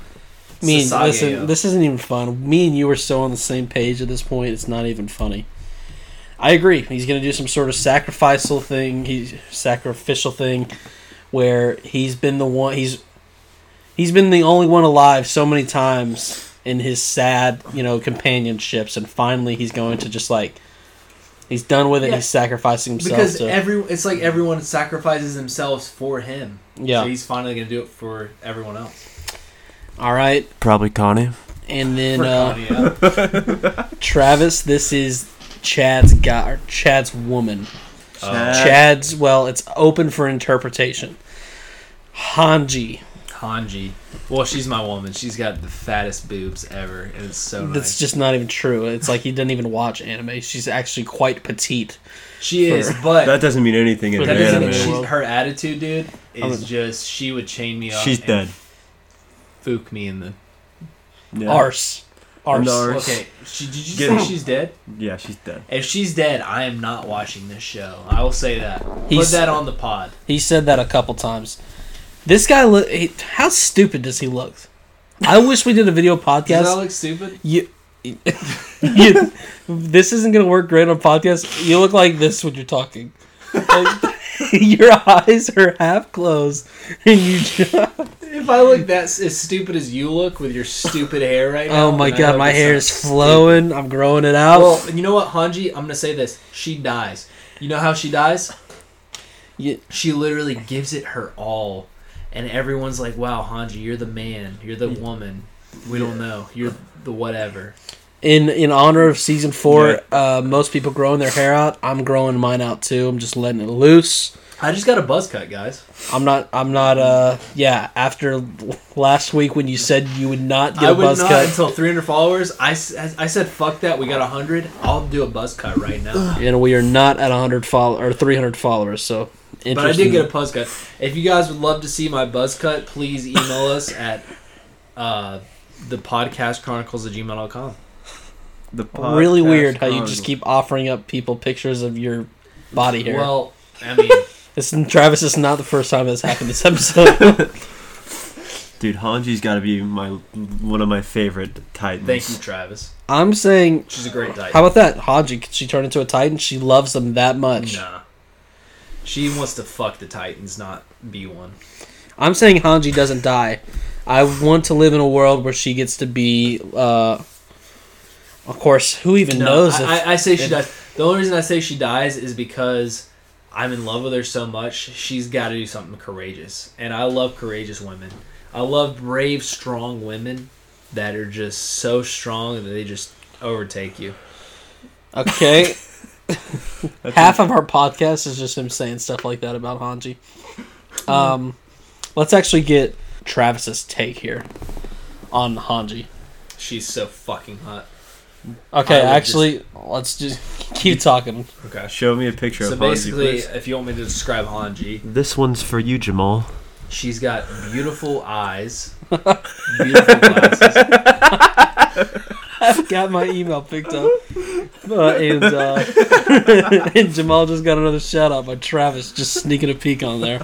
I mean, listen, this isn't even fun. Me and you are so on the same page at this point. It's not even funny. I agree. He's gonna do some sort of sacrificial thing. He's sacrificial thing, where he's been the one. He's he's been the only one alive so many times in his sad, you know, companionships, and finally he's going to just like he's done with it. Yeah. He's sacrificing himself. because to, every it's like everyone sacrifices themselves for him. yeah. So he's finally gonna do it for everyone else. All right, Probably Connie. and then For uh, Connie, yeah. Travis, this is Chad's guy or Chad's woman. Oh. Chad's well, it's open for interpretation. Hanji. Hanji. Well, she's my woman. She's got the fattest boobs ever, and it's so That's nice. just not even true. It's like he doesn't even watch anime. She's actually quite petite. she is, but That doesn't mean anything in that anime. mean anime. her attitude, dude, I'm is a- just she would chain me up. She's and dead. Fook me in the. Yeah. Arse. Arse. Arse. Okay, she, did you Get- say she's dead? Yeah, she's dead. If she's dead, I am not watching this show. I will say that. He's- Put that on the pod. He said that a couple times. This guy look. he- How stupid does he look? I wish we did a video Does that podcast. look stupid? You, you, this isn't gonna work great on podcast. You look like this when you're talking. Like, your eyes are half closed, and you. Just, If I look that as stupid as you look with your stupid hair right oh now, oh my god, my hair is stupid. flowing. I'm growing it out. Well, you know what, Hanji? I'm gonna say this. She dies. You know how she dies? You- She literally gives it her all, and everyone's like, "Wow, Hanji, you're the man. You're the woman. We don't know. You're the whatever." in in honor of season four, uh, most people growing their hair out. I'm growing mine out too. I'm just letting it loose. I just got a buzz cut, guys. I'm not. I'm not. Uh, yeah. After last week when you said you would not get I a buzz cut, until 300 followers. I, I said, "Fuck that. We got 100. I'll do a buzz cut right now." and we are not at 100 follow or 300 followers. So, But I did get a buzz cut. If you guys would love to see my buzz cut, please email us at uh, the podcast chronicles at gmail.com. The really podcast weird how you just keep offering up people pictures of your body hair. Well, I mean, this Travis is not the first time that's happened this episode. Dude, Hanji's got to be my one of my favorite titans. thank you, Travis. I'm saying, She's a great Titan. how about that? Hanji? could she turn into a titan? She loves them that much. Nah. She wants to fuck the Titans, not be one. I'm saying Hanji doesn't die. I want to live in a world where she gets to be. Uh, of course, who even No, knows? if, I, I, I say she dies. The only reason I say she dies is because I'm in love with her so much. She's got to do something courageous, and I love courageous women. I love brave, strong women that are just so strong that they just overtake you. okay, half of our podcast is just him saying stuff like that about Hanji. Um, let's actually get Travis's take here on Hanji. She's so fucking hot. Okay, I would actually, let's just keep talking. Okay. Show me a picture So of Hanji, basically, please. if you want me to describe Hanji, This one's for you, Jamal. she's got beautiful eyes, beautiful glasses. I've got my email picked up, uh, and uh, and Jamal just got another shout out by Travis, just sneaking a peek on there.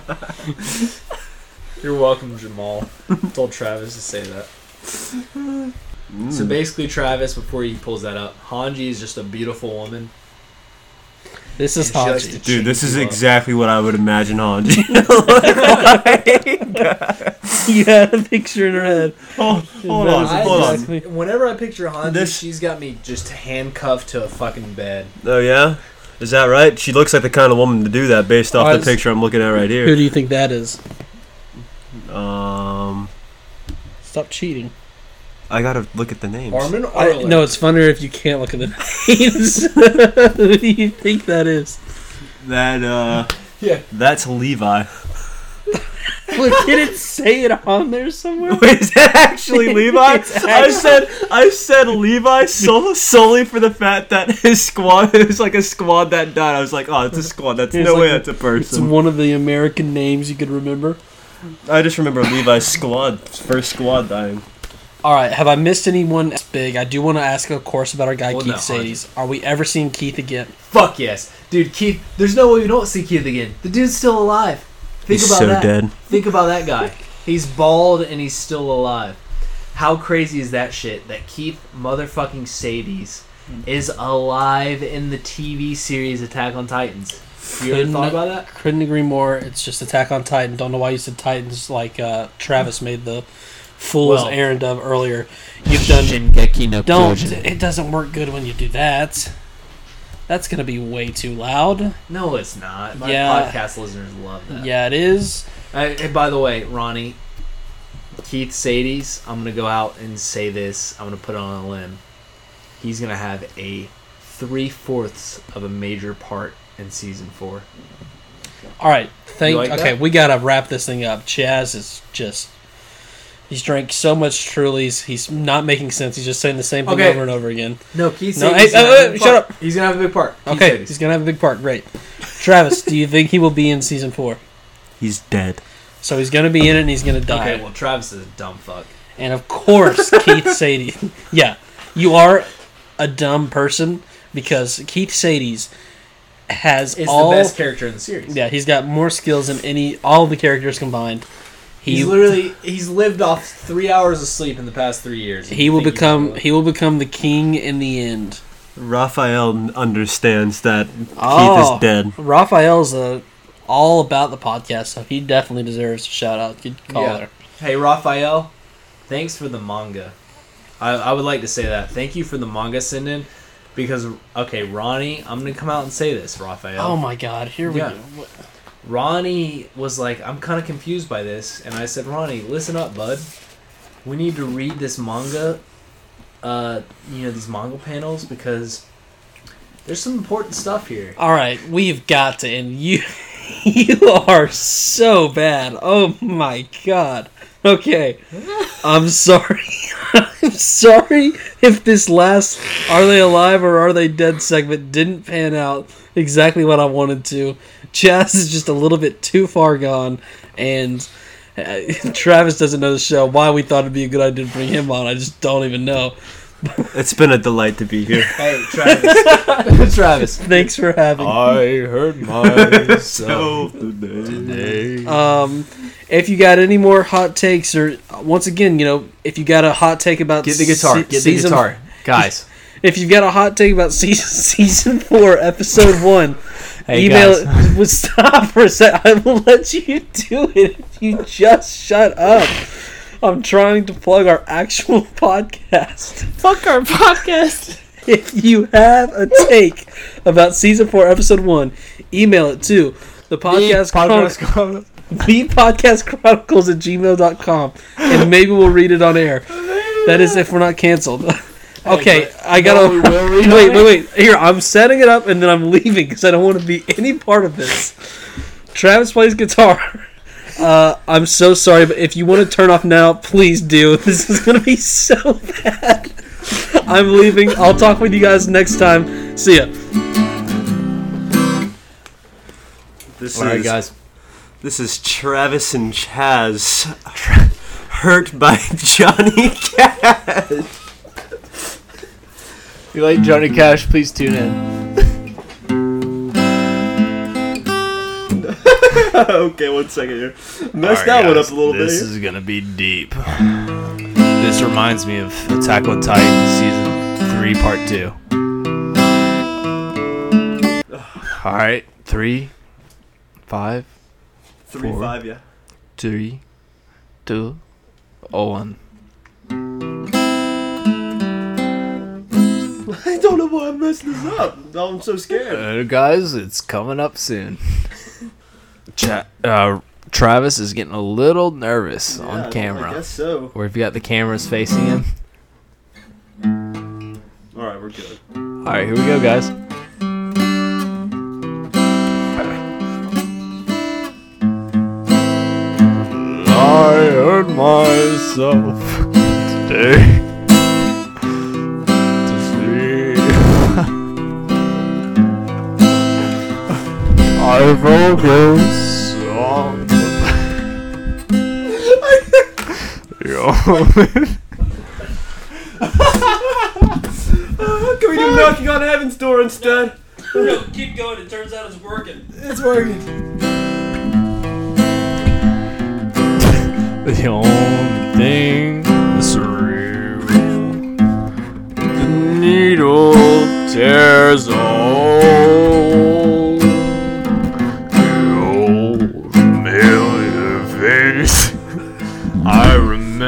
You're welcome, Jamal. Told Travis to say that. Mm. So basically, Travis, before he pulls that up, Hanji is just a beautiful woman. This is And Hanji. Dude, this is exactly what I would imagine Hanji. you had a picture in her head. oh, hold on, I hold on. exactly- Whenever I picture Hanji, This- she's got me just handcuffed to a fucking bed. Oh yeah, is that right? She looks like the kind of woman to do that based off Alright, the picture I'm looking at right here. Who do you think that is? Um, Stop cheating. I gotta look at the names. Armin or I, no, it's funnier if you can't look at the names. Who do you think that is? That uh, Yeah. that's Levi. Look, did it say it on there somewhere? Wait, is that actually Levi? It's I said I said Levi so, solely for the fact that his squad it was like a squad that died. I was like, oh, it's a squad. That's It's no way like- that's a person. It's person. one of the American names you could remember. I just remember Levi's squad first squad dying. All right, have I missed anyone big? I do want to ask, of course, about our guy Well, Keith no, Shadis. Are we ever seeing Keith again? Fuck yes, dude. Keith, there's no way we don't see Keith again. The dude's still alive. Think He's about so that. dead. Think about that guy. He's bald and he's still alive. How crazy is that shit? That Keith motherfucking Shadis is alive in the TV series Attack on Titans. You ever Couldn't- thought about that? Couldn't agree more. It's just Attack on Titan. Don't know why you said Titans like uh, Travis made the fool's Well- errand of earlier. You've done. Shingeki no Don't. Kyojin. It doesn't work good when you do that. That's gonna be way too loud. No, it's not. My Yeah. podcast listeners love that. Yeah, it is. Uh, and by the way, Ronnie, Keith Shadis, I'm gonna go out and say this. I'm gonna put it on a limb. He's gonna have a three fourths of a major part in season four. All right. Thank. like okay, that? we gotta wrap this thing up. Chaz is just. He's drank so much Truly's. He's not making sense. He's just saying the same thing Okay. over and over again. No, Keith No, Shadis hey, gonna uh, have a big shut part. up. He's gonna have a big part. Keith Okay, Shadis. he's gonna have a big part. Great. Travis, do you think he will be in season four? He's dead. So he's gonna be in it and he's gonna die. Okay, well Travis is a dumb fuck. And of course, Keith Shadis. Yeah, you are a dumb person because Keith Shadis has It's all. the best character in the series. yeah, he's got more skills than any all the characters combined. He He's literally he's lived off three hours of sleep in the past three years. he will become he will become the king in the end. Raphael understands that Oh. Keith is dead. Raphael's uh, all about the podcast, so he definitely deserves a shout out. Good call Yeah. Hey Raphael, thanks for the manga. I, I would like to say that. Thank you for the manga send in. Because okay, Ronnie, I'm gonna come out and say this, Raphael. Oh my God! Here we Yeah. go. Ronnie was like, I'm kind of confused by this, and I said, Ronnie, listen up, bud. We need to read this manga, uh, you know, these manga panels because there's some important stuff here. All right, we've got to And You, you are so bad. Oh my god. Okay, I'm sorry. I'm sorry if this last "Are they alive or are they dead?" segment didn't pan out exactly what I wanted to. Chaz is just a little bit too far gone, and uh, Travis doesn't know the show. Why we thought it'd be a good idea to bring him on, I just don't even know. It's been a delight to be here. Hey, Travis. Travis. Thanks for having. me. I heard myself today. today. Um, if you got any more hot takes, or once again, you know, if you got a hot take about Get the guitar. se- Get the season, guitar. Guys. If you've got a hot take about season season four, episode one, Hey, email guys. it. Would stop for a sec. I will let you do it if you just shut up. I'm trying to plug our actual podcast. Fuck our podcast. If you have a take about season four, episode one, email it to the podcast, Chron- the podcast chronicles at gmail.com and maybe we'll read it on air. That is if we're not canceled. Okay, but- I gotta. No, we will read on wait, wait, wait. Here, I'm setting it up and then I'm leaving because I don't want to be any part of this. Travis plays guitar. Uh, I'm so sorry, but if you want to turn off now, please do. This is gonna be so bad. I'm leaving. I'll talk with you guys next time. See ya. This All right, is guys. this is Travis and Chaz hurt by Johnny Cash. If you like Johnny Cash, please tune in. okay, one second here. Messed that one up a little bit. this bit. is gonna be deep. This reminds me of Attack on Titan season three, part two. All right, three, five, Three four. five, yeah. three, two, oh, one. I don't know why I messed this up. I'm so scared. Uh, guys, it's coming up soon. Uh, Travis is getting a little nervous Yeah, on camera. I guess so. Where if you got the cameras facing him. All right, we're good. All right, here we go, guys. I hurt myself today. my vocals on Yo, Can we do knocking on heaven's door instead? No, keep going. It turns out it's working. It's working. The only thing that's real. The needle tears all.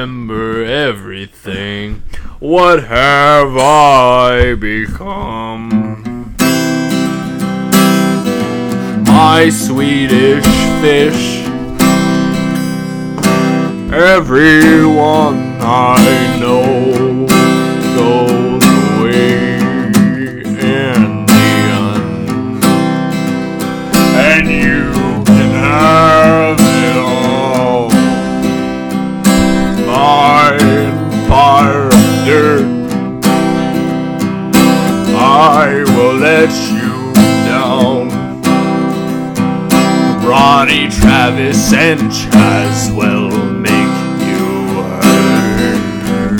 Remember everything. What have I become? My Swedish fish. Everyone I know Ronnie, Travis, and Chaz will make you hurt.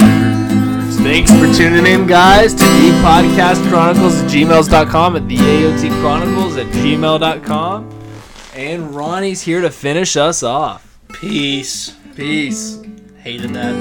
Thanks for tuning in, guys, to the Podcast Chronicles at gmails.com at the AOT Chronicles at gmail.com. And Ronnie's here to finish us off. Peace. Peace. Hated that.